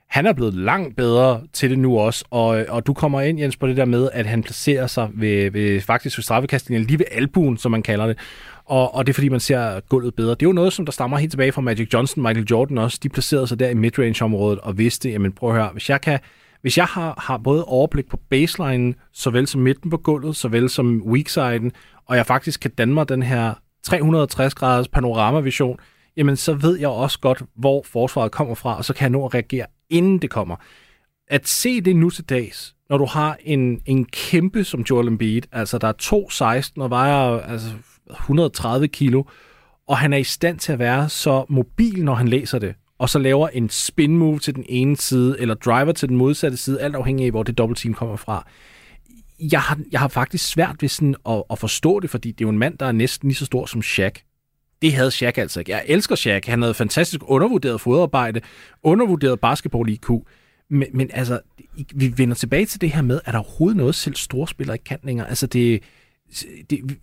Han er blevet langt bedre til det nu også, og, og du kommer ind, Jens, på det der med, at han placerer sig ved, ved faktisk ved straffekastningen, lige ved albuen, som man kalder det. Og, og det er fordi, man ser gulvet bedre. Det er jo noget, som der stammer helt tilbage fra Magic Johnson, Michael Jordan også. De placerede sig der i midrange-området og vidste, jamen prøv at høre, hvis jeg kan hvis jeg har, har både overblik på baseline, såvel som midten på gulvet, såvel som weaksiden, og jeg faktisk kan danne mig den her 360-graders panoramavision, jamen så ved jeg også godt, hvor forsvaret kommer fra, og så kan jeg nå at reagere, inden det kommer. at se det nu til dags, når du har en, en kæmpe som Joel Embiid, altså der er 2,16 og vejer altså 130 kilo, og han er i stand til at være så mobil, når han læser det, og så laver en spin move til den ene side, eller driver til den modsatte side, alt afhængig af, hvor det dobbeltteam kommer fra. Jeg har, jeg har faktisk svært ved sådan at, at forstå det, fordi det er jo en mand, der er næsten lige så stor som Shaq. Det havde Shaq altså ikke. Jeg elsker Shaq. Han havde fantastisk undervurderet fodarbejde, undervurderet basketball-IQ. Men, men altså, vi vender tilbage til det her med, at der overhovedet noget, selv storspillere ikke kan længere. Altså, det, det,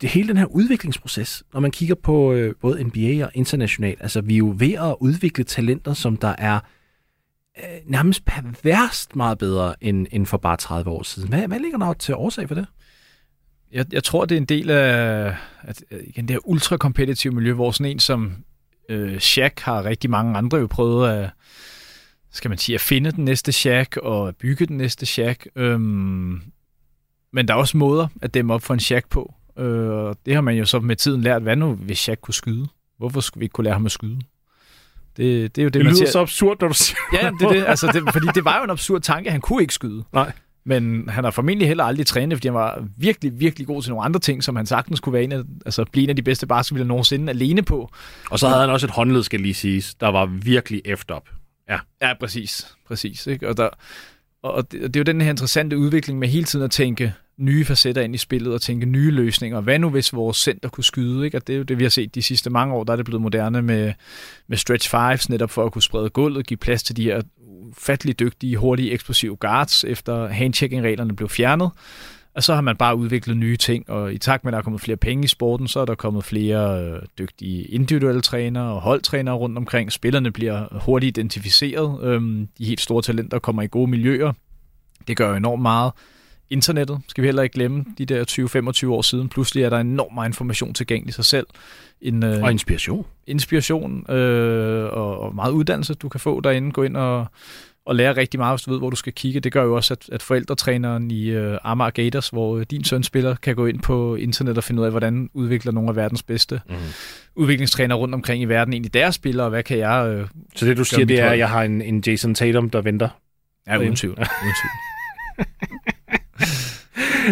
det hele den her udviklingsproces, når man kigger på øh, både NBA og internationalt, altså vi er jo ved at udvikle talenter, som der er øh, nærmest perverst meget bedre end, end for bare 30 år siden. Hvad, hvad ligger der til årsag for det? Jeg, jeg tror, det er en del af at, øh, igen, det her ultrakompetitive miljø, hvor sådan en som øh, Shaq har rigtig mange andre jo prøvet at, skal man sige, at finde den næste Shaq og bygge den næste Shaq. Øhm, men der er også måder at dæmme op for en Shaq på. Øh, det har man jo så med tiden lært. Hvad nu, hvis Shaq kunne skyde? Hvorfor skulle vi ikke kunne lære ham at skyde? Det, det er jo det, det man lyder siger. så absurd, når du siger Ja, det er det. Altså, det, fordi det var jo en absurd tanke. Han kunne ikke skyde. Nej. Men han har formentlig heller aldrig trænet, fordi han var virkelig, virkelig god til nogle andre ting, som han sagtens kunne være en af, altså blive en af de bedste basketballere nogensinde alene på. Og så havde han også et håndled, skal lige siges, der var virkelig efter op. Ja, ja præcis. præcis ikke? Og, der, og det, og det er jo den her interessante udvikling med hele tiden at tænke, nye facetter ind i spillet og tænke nye løsninger. Hvad nu, hvis vores center kunne skyde? Ikke? Og det er jo det, vi har set de sidste mange år. Der er det blevet moderne med, med stretch fives, netop for at kunne sprede gulvet, give plads til de her ufattelig dygtige, hurtige, eksplosive guards, efter handchecking-reglerne blev fjernet. Og så har man bare udviklet nye ting, og i takt med, at der er kommet flere penge i sporten, så er der kommet flere øh, dygtige individuelle trænere og holdtrænere rundt omkring. Spillerne bliver hurtigt identificeret. Øhm, de helt store talenter kommer i gode miljøer. Det gør jo enormt meget internettet, skal vi heller ikke glemme, de der 20-25 år siden. Pludselig er der enormt meget information tilgængelig sig selv. En, øh, og inspiration. Inspiration øh, og, og meget uddannelse, du kan få derinde. Gå ind og, og lære rigtig meget, hvis du ved, hvor du skal kigge. Det gør jo også, at, at forældretræneren i øh, Amager Gators, hvor øh, din søn spiller, kan gå ind på internet og finde ud af, hvordan udvikler nogle af verdens bedste mm. udviklingstrænere rundt omkring i verden egentlig deres spillere, og hvad kan jeg øh, Så det du siger, det er, at jeg har en, en Jason Tatum, der venter? Ja, uden tvivl. uden tvivl.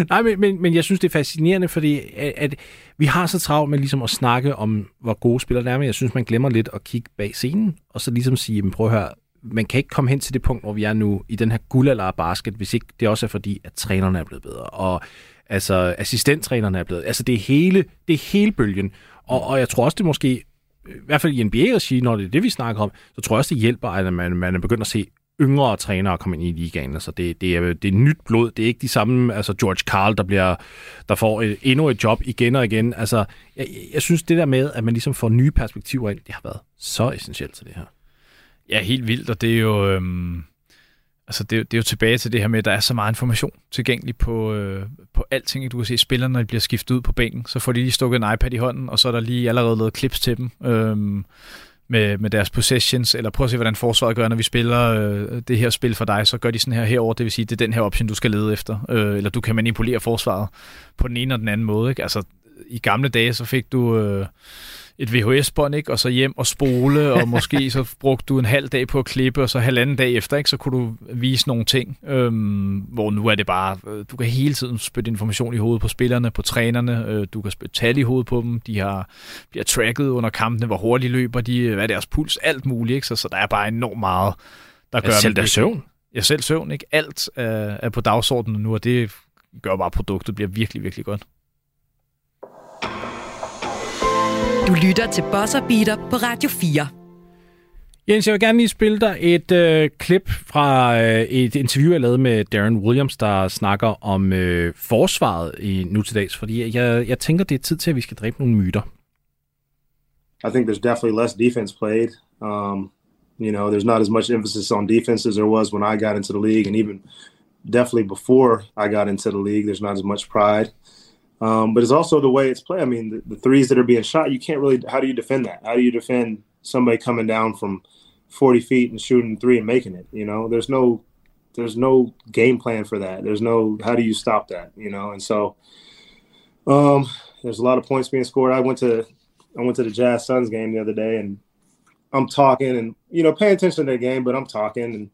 Nej, men, men, men jeg synes, det er fascinerende, fordi at, at vi har så travlt med ligesom at snakke om, hvor gode spillere er, men jeg synes, man glemmer lidt at kigge bag scenen, og så ligesom sige, men prøv at høre, man kan ikke komme hen til det punkt, hvor vi er nu i den her guldalder af basket, hvis ikke det også er fordi, at trænerne er blevet bedre, og altså assistenttrænerne er blevet, altså det er hele, det er hele bølgen, og, og jeg tror også, det måske, i hvert fald i NBA-regi, når det er det, vi snakker om, så tror jeg også, det hjælper, at man, man er begyndt at se yngre trænere komme ind i ligaen. Altså det, det, er, det er nyt blod. Det er ikke de samme, altså George Karl, der, bliver, der får et, endnu et job igen og igen. Altså, jeg, jeg synes, det der med, at man ligesom får nye perspektiver ind, det har været så essentielt til det her. Ja, helt vildt, og det er jo... Øhm, altså det, det er jo tilbage til det her med, at der er så meget information tilgængelig på, øh, på alting. Du kan se spillerne, når de bliver skiftet ud på bænken, så får de lige stukket en iPad i hånden, og så er der lige allerede lavet clips til dem. Øhm, med, med deres possessions, eller prøv at se, hvordan forsvaret gør, når vi spiller øh, det her spil for dig, så gør de sådan her herover, det vil sige, det er den her option, du skal lede efter, øh, eller du kan manipulere forsvaret på den ene og den anden måde. Ikke? Altså, i gamle dage, så fik du... Øh, et VHS-bånd, ikke? og så hjem og spole, og måske så brugte du en halv dag på at klippe, og så halvanden dag efter, ikke? så kunne du vise nogle ting, øhm, hvor nu er det bare, øh, du kan hele tiden spytte information i hovedet på spillerne, på trænerne, øh, du kan spytte tal i hovedet på dem, de har, bliver tracket under kampene, hvor hurtigt løber de, hvad er deres puls, alt muligt, ikke? Så, så der er bare enormt meget, der gør... Ja, selv der søvn. Ja, selv søvn, ikke? Alt er, er på dagsordenen nu, og det gør bare, at produktet bliver virkelig, virkelig godt. Du lytter til Bosser Beater på Radio 4. Jens, jeg vil gerne lige spille dig et øh, klip fra øh, et interview, jeg lavede med Darren Williams, der snakker om øh, forsvaret i nu til dags, fordi jeg, jeg tænker, det er tid til, at vi skal dræbe nogle myter. I think there's definitely less defense played. Um, you know, there's not as much emphasis on defense as there was when I got into the league, and even definitely before I got into the league, there's not as much pride. Um, but it's also the way it's played. I mean, the, the, threes that are being shot, you can't really. How do you defend that? How do you defend somebody coming down from 40 feet and shooting three and making it? You know, there's no, there's no game plan for that. There's no. How do you stop that? You know, and so, um, there's a lot of points being scored. I went to, I went to the Jazz Suns game the other day, and I'm talking and you know paying attention to the game, but I'm talking and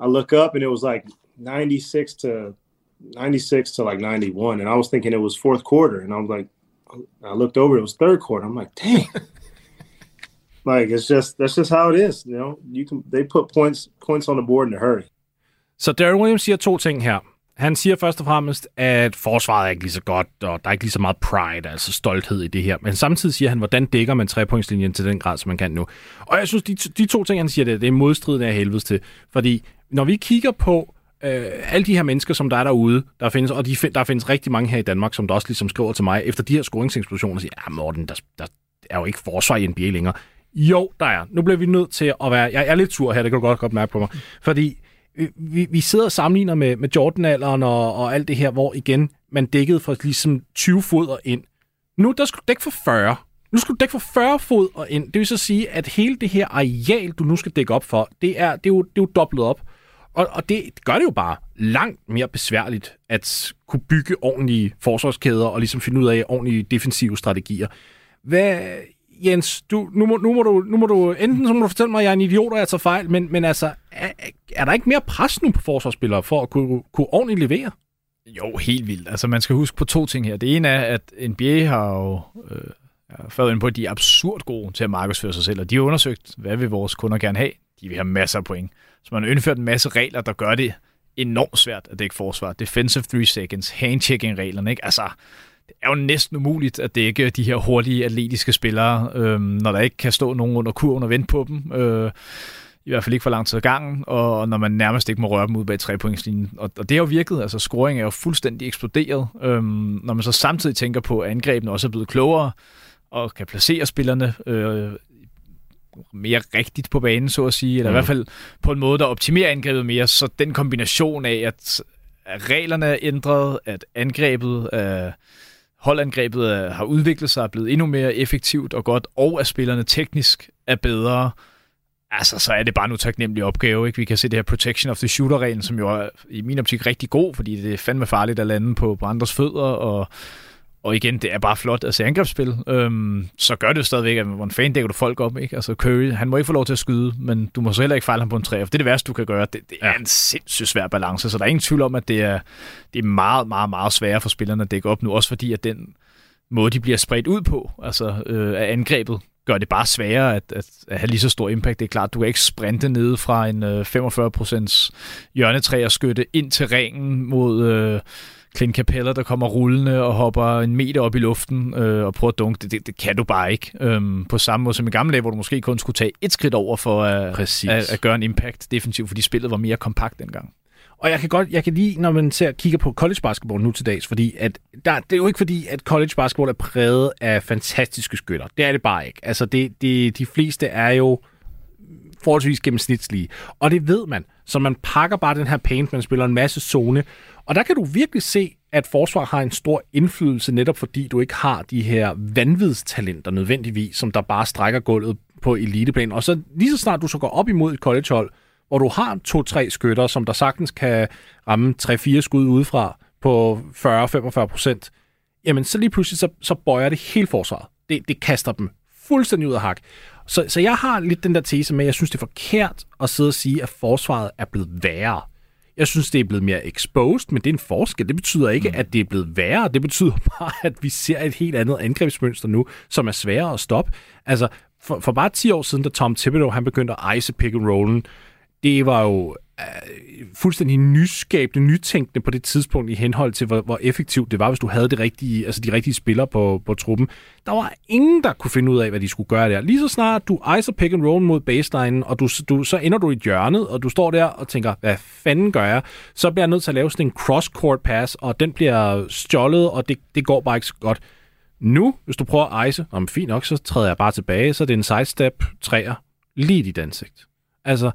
I look up and it was like 96 to 96 to like 91. And I was thinking it was fourth quarter. And I was like, I looked over, it was third quarter. I'm like, dang. like it's just that's just how it is. You know, you can they put points points on the board in a hurry. Så Darren Williams siger to ting her. Han siger først og fremmest, at forsvaret er ikke lige så godt, og der er ikke lige så meget pride, altså stolthed i det her. Men samtidig siger han, hvordan dækker man trepointslinjen til den grad, som man kan nu. Og jeg synes, de, de to ting, han siger, det, det er modstridende af helvedes til. Fordi når vi kigger på øh, alle de her mennesker, som der er derude, der findes, og de, der findes rigtig mange her i Danmark, som der også ligesom skriver til mig, efter de her scoringseksplosioner, siger, ja Morten, der, der er jo ikke forsvar i NBA længere. Jo, der er. Nu bliver vi nødt til at være... Jeg er lidt sur her, det kan du godt godt mærke på mig. Fordi øh, vi, vi sidder og sammenligner med, med Jordan-alderen og, og alt det her, hvor igen, man dækkede for ligesom 20 fod og ind. Nu der skulle du dække for 40. Nu skulle du dække for 40 fod og ind. Det vil så sige, at hele det her areal, du nu skal dække op for, det er, det er, jo, det er jo dobblet op. Og, og det, gør det jo bare langt mere besværligt at kunne bygge ordentlige forsvarskæder og ligesom finde ud af ordentlige defensive strategier. Hvad, Jens, du, nu, må, nu, må du, nu må du, enten så må du fortælle mig, at jeg er en idiot, og jeg tager fejl, men, men altså, er, er der ikke mere pres nu på forsvarsspillere for at kunne, kunne ordentligt levere? Jo, helt vildt. Altså, man skal huske på to ting her. Det ene er, at NBA har jo øh, fået ind på, at de er absurd gode til at markedsføre sig selv, og de har undersøgt, hvad vil vores kunder gerne have. De vil have masser af point. Så man har indført en masse regler, der gør det enormt svært at dække forsvar. Defensive 3 seconds, handchecking-reglerne, ikke? Altså, det er jo næsten umuligt at dække de her hurtige, atletiske spillere, øh, når der ikke kan stå nogen under kurven og vente på dem. Øh, i hvert fald ikke for lang tid ad gangen, og når man nærmest ikke må røre dem ud bag trepointslinjen. Og, og det har jo virket, altså scoring er jo fuldstændig eksploderet. Øhm, når man så samtidig tænker på, at angrebene også er blevet klogere, og kan placere spillerne øh, mere rigtigt på banen, så at sige, eller mm. i hvert fald på en måde, der optimerer angrebet mere, så den kombination af, at, reglerne er ændret, at angrebet er holdangrebet har udviklet sig, er blevet endnu mere effektivt og godt, og at spillerne teknisk er bedre, altså, så er det bare en utaknemmelig opgave. Ikke? Vi kan se det her protection of the shooter-reglen, som jo er i min optik rigtig god, fordi det er fandme farligt at lande på, på andres fødder, og, og igen, det er bare flot at se angrebsspil. Øhm, så gør det jo stadigvæk, at hvor en fan dækker du folk op. Ikke? Altså Curry, han må ikke få lov til at skyde, men du må så heller ikke fejle ham på en træ. Det er det værste, du kan gøre. Det, det er ja. en sindssygt svær balance, så der er ingen tvivl om, at det er, det er meget, meget, meget sværere for spillerne at dække op nu, også fordi at den måde, de bliver spredt ud på, altså øh, af angrebet, gør det bare sværere at, at, at have lige så stor impact. Det er klart, du kan ikke sprinte ned fra en øh, 45% hjørnetræ og skytte ind til ringen mod... Øh, Clint Capella, der kommer rullende og hopper en meter op i luften øh, og prøver at dunke. Det, det, det kan du bare ikke. Øhm, på samme måde som i gamle dage, hvor du måske kun skulle tage et skridt over for at, at, at gøre en impact defensivt, fordi spillet var mere kompakt dengang. Og jeg kan godt, jeg kan lige, når man ser, kigger på college basketball nu til dags, fordi at der, det er jo ikke fordi, at college basketball er præget af fantastiske skytter. Det er det bare ikke. Altså, det, det, de fleste er jo forholdsvis gennemsnitslige. Og det ved man. Så man pakker bare den her paint, man spiller en masse zone. Og der kan du virkelig se, at forsvar har en stor indflydelse, netop fordi du ikke har de her vanvidstalenter nødvendigvis, som der bare strækker gulvet på eliteplan. Og så lige så snart du så går op imod et collegehold, hvor du har to-tre skytter, som der sagtens kan ramme 3-4 skud udefra på 40-45 procent, jamen så lige pludselig så, så bøjer det hele forsvaret. Det, det kaster dem fuldstændig ud af hak. Så, så jeg har lidt den der tese med, at jeg synes, det er forkert at sidde og sige, at forsvaret er blevet værre. Jeg synes, det er blevet mere exposed, men det er en forskel. Det betyder ikke, mm. at det er blevet værre. Det betyder bare, at vi ser et helt andet angrebsmønster nu, som er sværere at stoppe. Altså, for, for bare 10 år siden, da Tom Thibodeau han begyndte at ice pick and rollen, det var jo Øh, fuldstændig nyskabende, nytænkende på det tidspunkt i henhold til, hvor, hvor effektivt det var, hvis du havde det rigtige, altså de rigtige spillere på, på truppen. Der var ingen, der kunne finde ud af, hvad de skulle gøre der. Lige så snart du icer pick and roll mod baseline, og du, du, så ender du i hjørnet, og du står der og tænker, hvad fanden gør jeg? Så bliver jeg nødt til at lave sådan en cross-court pass, og den bliver stjålet, og det, det går bare ikke så godt. Nu, hvis du prøver at ice, om fint nok, så træder jeg bare tilbage, så det er en sidestep træer lige i dit ansigt. Altså,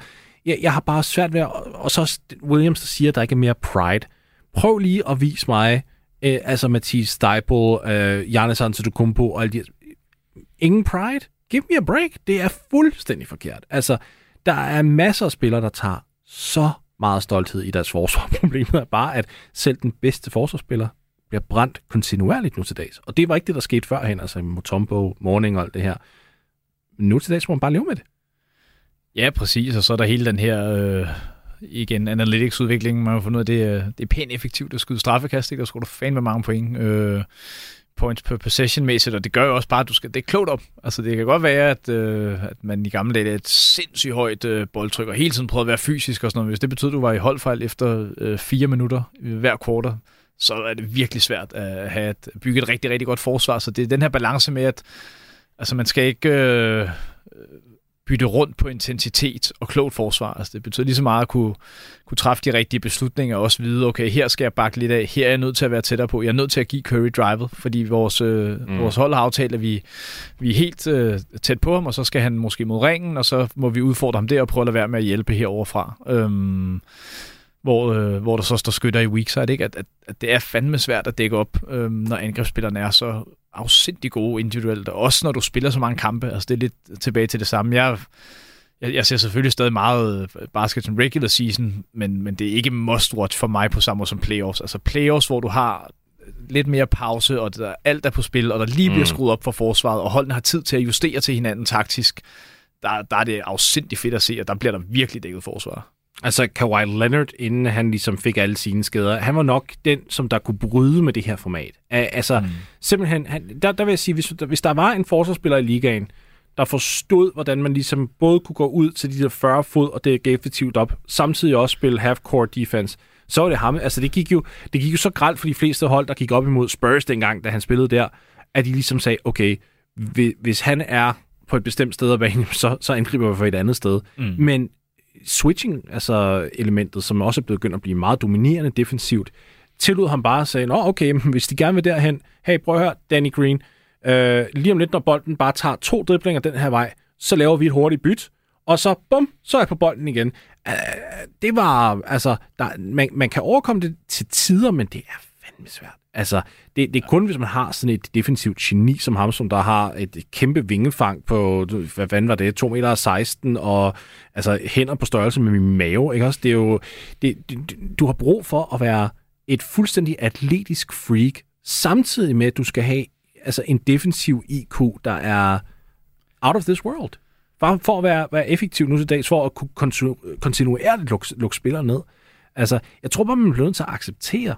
jeg, jeg har bare svært ved at... Og så Williams, der siger, at der ikke er mere pride. Prøv lige at vise mig, øh, altså Mathis Steipel, øh, Giannis Antetokounmpo og alle de... Ingen pride? Give me a break. Det er fuldstændig forkert. Altså, der er masser af spillere, der tager så meget stolthed i deres forsvar. Problemet er bare, at selv den bedste forsvarsspiller bliver brændt kontinuerligt nu til dags. Og det var ikke det, der skete førhen, altså Motombo, Morning og alt det her. Nu til dags må man bare leve med det. Ja, præcis. Og så er der hele den her... Øh igen, analytics-udviklingen, man har fundet ud af, det, det er pænt effektivt at skyde straffekast, ikke? Der skulle du fandme mange point. Øh, points per possession-mæssigt, og det gør jo også bare, at du skal, det er klogt op. Altså, det kan godt være, at, øh, at man i gamle dage er et sindssygt højt øh, boldtryk, og hele tiden prøvede at være fysisk og sådan noget. Hvis det betyder, at du var i holdfejl efter øh, fire minutter øh, hver kvartal, så er det virkelig svært at have et, bygge et rigtig, rigtig godt forsvar. Så det er den her balance med, at altså, man skal ikke øh, bytte rundt på intensitet og klogt forsvar. Altså, det betyder lige så meget at kunne, kunne træffe de rigtige beslutninger og også vide, okay, her skal jeg bakke lidt af, her er jeg nødt til at være tættere på, jeg er nødt til at give Curry drivet, fordi vores, øh, mm. vores hold har aftalt, at vi, vi er helt øh, tæt på ham, og så skal han måske mod ringen, og så må vi udfordre ham der og prøve at lade være med at hjælpe heroverfra. Øhm, hvor, øh, hvor der så står skytter i weak side, ikke? At, at, at det er fandme svært at dække op, øh, når angrebsspillerne er så afsindig gode individuelt, og også når du spiller så mange kampe. Altså, det er lidt tilbage til det samme. Jeg, jeg, jeg ser selvfølgelig stadig meget basket som regular season, men, men det er ikke must-watch for mig på samme måde som playoffs. Altså playoffs, hvor du har lidt mere pause, og der, alt er på spil, og der lige bliver skruet op for forsvaret, og holdene har tid til at justere til hinanden taktisk, der, der er det afsindig fedt at se, og der bliver der virkelig dækket forsvar. Altså Kawhi Leonard, inden han ligesom fik alle sine skader, han var nok den, som der kunne bryde med det her format. Altså, mm. simpelthen, han, der, der vil jeg sige, hvis, hvis der var en forsvarsspiller i ligaen, der forstod, hvordan man ligesom både kunne gå ud til de der 40 fod, og det gav effektivt op, samtidig også spille half-court defense, så var det ham. Altså, det gik jo, det gik jo så gralt for de fleste hold, der gik op imod Spurs dengang, da han spillede der, at de ligesom sagde, okay, hvi- hvis han er på et bestemt sted af banen, så, så angriber vi for et andet sted. Mm. Men switching, altså elementet, som også er blevet begyndt at blive meget dominerende defensivt, tillod ham bare at sige, Nå, okay, men hvis de gerne vil derhen, hey, prøv at høre, Danny Green, øh, lige om lidt, når bolden bare tager to driblinger den her vej, så laver vi et hurtigt byt, og så, bum, så er jeg på bolden igen. Øh, det var, altså, der, man, man kan overkomme det til tider, men det er fandme svært. Altså, det, det er kun, hvis man har sådan et defensivt geni som ham, som der har et kæmpe vingefang på, hvad fanden var det, 2 meter 16, og altså hænder på størrelse med min mave, ikke også? Det er jo, det, det, du har brug for at være et fuldstændig atletisk freak, samtidig med, at du skal have altså en defensiv IQ, der er out of this world. Bare for at være, være effektiv nu til dags, for at kunne kontinu- kontinuerligt lukke, lukke spillere ned. Altså, jeg tror bare, man bliver nødt til at acceptere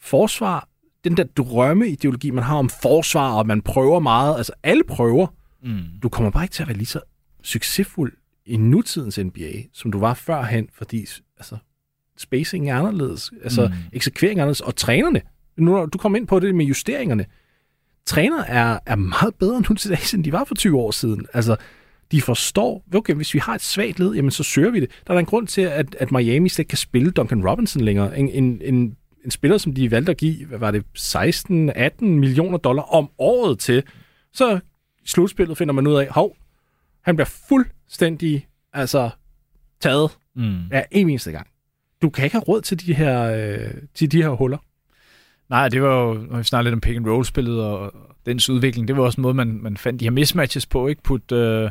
forsvar, den der drømmeideologi, man har om forsvar, og man prøver meget, altså alle prøver, mm. du kommer bare ikke til at være lige så succesfuld i nutidens NBA, som du var førhen, fordi altså, spacing er anderledes, altså mm. eksekvering er anderledes, og trænerne, nu når du kom ind på det med justeringerne, trænere er, er meget bedre nu til dags, end de var for 20 år siden. Altså, de forstår, okay, hvis vi har et svagt led, jamen så søger vi det. Der er der en grund til, at, at Miami slet ikke kan spille Duncan Robinson længere. En, en, en, en spiller, som de valgte at give, hvad var det, 16-18 millioner dollar om året til. Så i slutspillet finder man ud af, hov, han bliver fuldstændig altså, taget Mm. af en eneste gang. Du kan ikke have råd til de her, øh, til de her huller. Nej, det var jo, når vi snakker lidt om pick and roll spillet og dens udvikling, det var også en måde, man, man fandt de her mismatches på, ikke? Put, øh,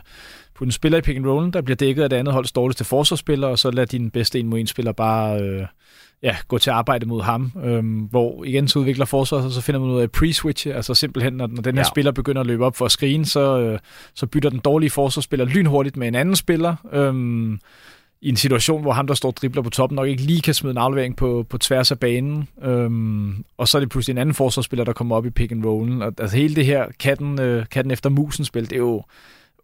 put en spiller i pick and rollen, der bliver dækket af det andet holds dårligste forsvarsspiller, og så lad din bedste en mod en spiller bare øh, ja, gå til arbejde mod ham, øhm, hvor igen så udvikler forsvaret, og så finder man ud af pre-switch, altså simpelthen, når, når den her Ja. spiller begynder at løbe op for at screen, så, øh, så bytter den dårlige forsvarsspiller lynhurtigt med en anden spiller, øhm, i en situation, hvor ham, der står dribler på toppen, nok ikke lige kan smide en aflevering på, på tværs af banen. Øhm, og så er det pludselig en anden forsvarsspiller, der kommer op i pick and rollen. Og altså hele det her katten, øh, katten efter musen spil, det er jo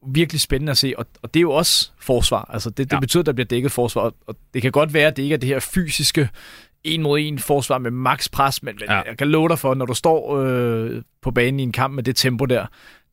virkelig spændende at se, og, og det er jo også forsvar. Altså det, det Ja. betyder, at der bliver dækket forsvar, og, og det kan godt være, at det ikke er det her fysiske en mod en forsvar med max pres, men, men ja. jeg kan love dig for, når du står øh, på banen i en kamp med det tempo der,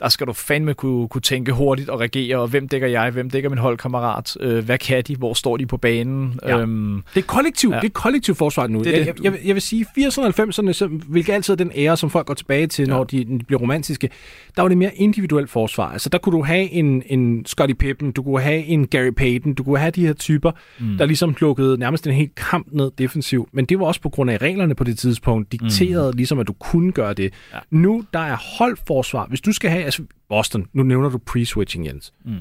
der skal du fandme kunne, kunne tænke hurtigt og reagere, og hvem dækker jeg, hvem dækker min holdkammerat, øh, hvad kan de, hvor står de på banen. Ja. Øhm, Det er kollektiv, ja. Det er kollektiv forsvar nu. Det jeg, det. jeg, jeg, jeg vil sige, 80'erne og 90'erne, så, hvilket altid er den ære, som folk går tilbage til, ja. når de, de bliver romantiske, der var det mere individuelt forsvar. Altså der kunne du have en, en Scottie Pippen, du kunne have en Gary Payton, du kunne have de her typer, mm. der ligesom lukkede nærmest en helt kamp ned defensivt. Men det var også på grund af reglerne på det tidspunkt, dikteret mm. ligesom, at du kunne gøre det. Ja. Nu, der er holdforsvar. Hvis du skal have, altså Boston, nu nævner du pre-switching, Jens. Mm. De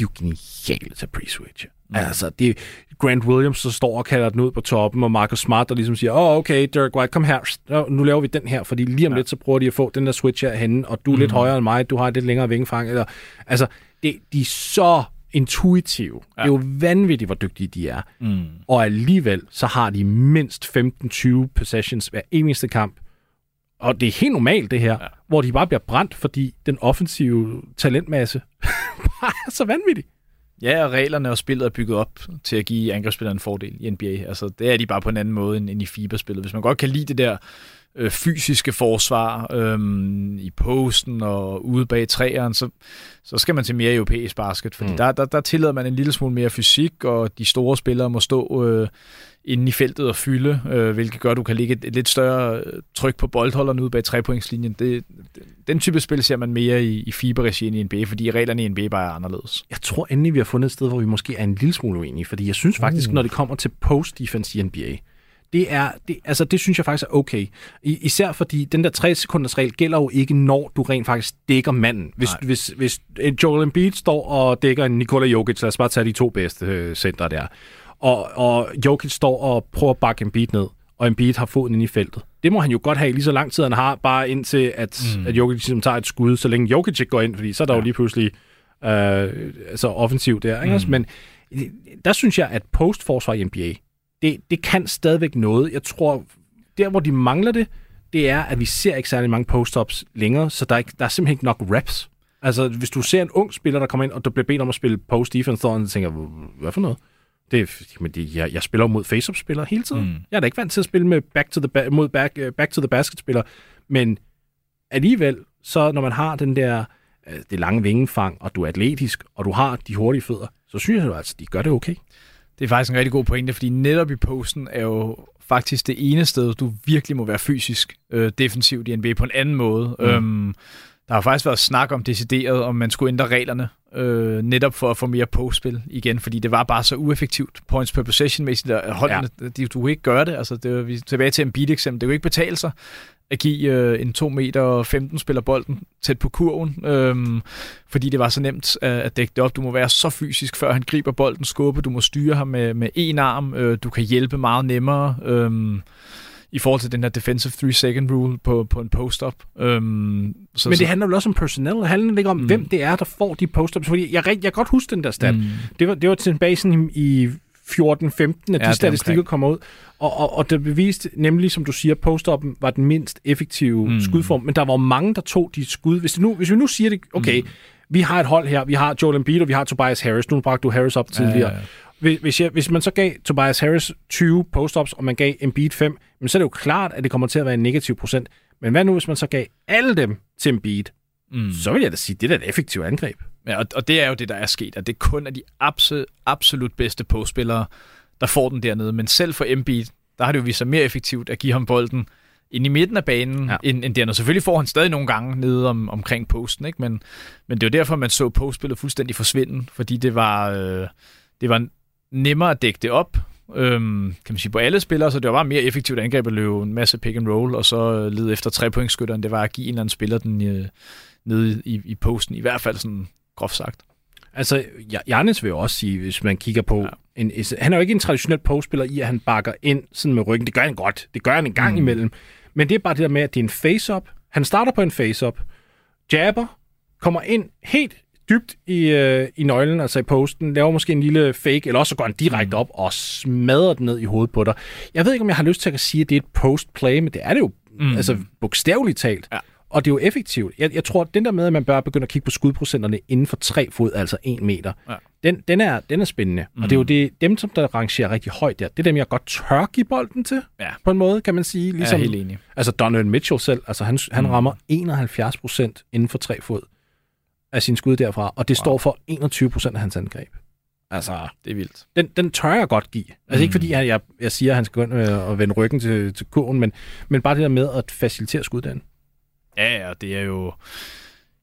er jo geniale til pre-switch. Mm. Altså, det Grant Williams, der står og kalder den ud på toppen, og Marcus Smart, der ligesom siger, åh, oh, okay, Derek White, kom her, nu laver vi den her, fordi lige om ja. lidt, så prøver de at få den der switch her henne, og du er mm. lidt højere end mig, du har et lidt længere vingefang, eller, altså, det, de er så intuitive. Ja. Det er jo vanvittigt, hvor dygtige de er. Mm. Og alligevel, så har de mindst 15-20 possessions hver eneste kamp. Og det er helt normalt, det her, ja. hvor de bare bliver brændt, fordi den offensive talentmasse bare er så vanvittig. Ja, og reglerne og spillet er bygget op til at give angrebsspilleren en fordel i NBA. Altså, det er de bare på en anden måde end i FIBA-spillet. Hvis man godt kan lide det der øh, fysiske forsvar øh, i posten og ude bag træerne, så, så skal man til mere europæisk basket, fordi mm. der, der, der tillader man en lille smule mere fysik, og de store spillere må stå øh, inde i feltet og fylde, øh, hvilket gør, at du kan ligge et, et lidt større øh, tryk på boldholderen ude bag trepointslinjen. Det, den type spil ser man mere i, i FIBA-regien i NBA, fordi reglerne i NBA bare er anderledes. Jeg tror endelig, vi har fundet et sted, hvor vi måske er en lille smule uenige, fordi jeg synes faktisk, uh. når det kommer til post-defense i NBA, det er, det, altså det synes jeg faktisk er okay. I, især fordi den der 3 sekunders regel gælder jo ikke, når du rent faktisk dækker manden. Hvis, hvis, hvis Joel Embiid står og dækker en Nikola Jokic, lad os bare tage de to bedste øh, center der, og, og Jokic står og prøver at bakke Embiid ned, og Embiid har foden ind i feltet. Det må han jo godt have lige så lang tid, han har, bare indtil at, mm. at Jokic ligesom tager et skud, så længe Jokic ikke går ind, fordi så er der ja. jo lige pludselig øh, altså offensivt der. Ikke? Mm. Men der synes jeg, at postforsvar i NBA, det, det kan stadigvæk noget. Jeg tror, der hvor de mangler det, det er, at vi ser ikke særlig mange post-ups længere, så der er, ikke, der er simpelthen ikke nok reps. Altså, hvis du ser en ung spiller, der kommer ind, og der bliver bedt om at spille post-defense, så tænker hvad for noget? Det, er, men det, jeg, jeg spiller mod face-up-spillere hele tiden. Mm. Jeg er da ikke vant til at spille med back to the, mod back, uh, back to the basket-spillere, men alligevel, så når man har den der, uh, det lange vingefang, og du er atletisk, og du har de hurtige fødder, så synes jeg altså, de gør det okay. Det er faktisk en rigtig god pointe, fordi netop i posten er jo faktisk det ene sted, du virkelig må være fysisk øh, defensivt i NBA på en anden måde. Mm. Øhm, der har faktisk været snak om decideret, om man skulle ændre reglerne, øh, netop for at få mere postspil igen, fordi det var bare så ueffektivt points per possession-mæssigt, at holdene, ja. de, du kunne ikke gøre det. Altså, det var, vi tilbage til en beat eksempel. Det kunne ikke betale sig at give øh, en 2 meter og 15 spiller bolden tæt på kurven, øh, fordi det var så nemt at, at dække det op. Du må være så fysisk, før han griber bolden, skubbe. Du må styre ham med, med en arm. Øh, du kan hjælpe meget nemmere. Øh, i forhold til den her defensive 3-second rule på, på en post-up. Øhm, så, Men det handler jo også om personnel. Det handler ikke om, mm. hvem det er, der får de post-ups. Fordi jeg, jeg kan godt huske den der stat. Mm. Det, var, det var tilbage sådan i 14-15, at ja, de statistikker kommer ud. Og, og, og det beviste nemlig, som du siger, post var den mindst effektive mm. skudform. Men der var mange, der tog de skud. Hvis, det nu, hvis vi nu siger det, okay, mm. vi har et hold her, vi har Joel Embiid, og vi har Tobias Harris. Nu bragte du Harris op tidligere. Ja, ja, ja hvis, jeg, hvis man så gav Tobias Harris 20 post-ups, og man gav Embiid 5, men så er det jo klart, at det kommer til at være en negativ procent. Men hvad nu, hvis man så gav alle dem til Embiid? Mm. Så vil jeg da sige, det er et effektivt angreb. Ja, og, og det er jo det, der er sket, at det kun er de absolut, absolut bedste postspillere, der får den dernede. Men selv for Embiid, der har det jo vist sig mere effektivt at give ham bolden ind i midten af banen, ja. end, end dernede. Selvfølgelig får han stadig nogle gange nede om, omkring posten, ikke? Men, men det er jo derfor, man så postspillet fuldstændig forsvinde, fordi det var, øh, det var nemmere at dække det op, øhm, kan man sige, på alle spillere, så det var bare mere effektivt angreb at løbe en masse pick and roll, og så lede efter tre pointskytteren. Det var at give en eller anden spiller den øh, nede i, i posten, i hvert fald sådan groft sagt. Altså, Jannes vil jo også sige, hvis man kigger på... Ja. En, han er jo ikke en traditionel postspiller i, at han bakker ind sådan med ryggen. Det gør han godt. Det gør han en gang mm. imellem. Men det er bare det der med, at det er en face-up. Han starter på en face-up, jabber, kommer ind helt dybt i, øh, i nøglen, altså i posten, laver måske en lille fake, eller også så går han direkte mm. op og smadrer den ned i hovedet på dig. Jeg ved ikke, om jeg har lyst til at sige, at det er et post-play, men det er det jo mm. altså bogstaveligt talt. Ja. Og det er jo effektivt. Jeg, jeg tror, at den der med, at man bør begynde at kigge på skudprocenterne inden for tre fod, altså en meter, ja. den, den, er, den er spændende. Mm. Og det er jo det, dem, som der rangerer rigtig højt der, det er dem, jeg godt tør give bolden til, ja. på en måde, kan man sige. Ligesom, jeg er helt enig. Altså Donovan Mitchell selv, altså han, han mm. rammer 71 procent inden for tre fod af sin skud derfra, og det wow. står for 21 procent af hans angreb. Altså, det er vildt. Den, den tør jeg godt give. Altså mm. ikke fordi, jeg, jeg, jeg siger, at han skal gå ind og vende ryggen til, til kurven, men, men bare det der med at facilitere skuddagen. Ja, ja, det er jo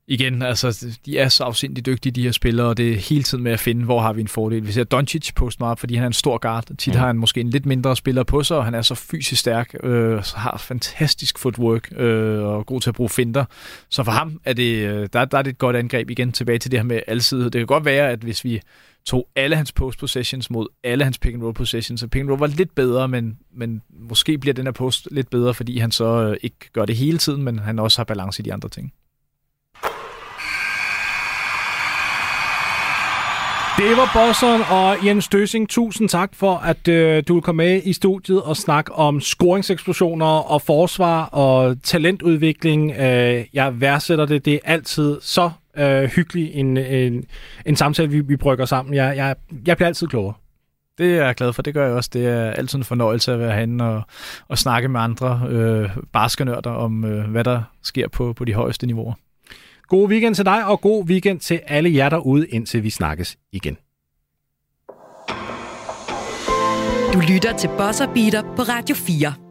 igen, altså, de er så afsindigt dygtige, de her spillere, og det er hele tiden med at finde, hvor har vi en fordel. Vi ser Doncic poste meget, fordi han er en stor guard. Tit mm. har han måske en lidt mindre spiller på sig, og han er så fysisk stærk, øh, så har fantastisk footwork, øh, og god til at bruge finder. Så for ham er det, øh, der, der er det et godt angreb igen tilbage til det her med alsidighed. Det kan godt være, at hvis vi tog alle hans post possessions mod alle hans pick and roll possessions, så pick and roll var lidt bedre, men, men måske bliver den her post lidt bedre, fordi han så øh, ikke gør det hele tiden, men han også har balance i de andre ting. Det var Bosseren og Jens Døsing. Tusind tak for, at øh, du vil komme med i studiet og snakke om scoringseksplosioner og forsvar og talentudvikling. Øh, jeg værdsætter det. Det er altid så øh, hyggelig en, en, en samtale, vi, vi brygger sammen. Jeg, jeg, jeg bliver altid klogere. Det er jeg glad for, det gør jeg også. Det er altid en fornøjelse at være herinde og, og snakke med andre øh, baskenørder om, øh, hvad der sker på, på de højeste niveauer. God weekend til dig, og god weekend til alle jer derude, indtil vi snakkes igen. Du lytter til Bosser Beater på Radio 4.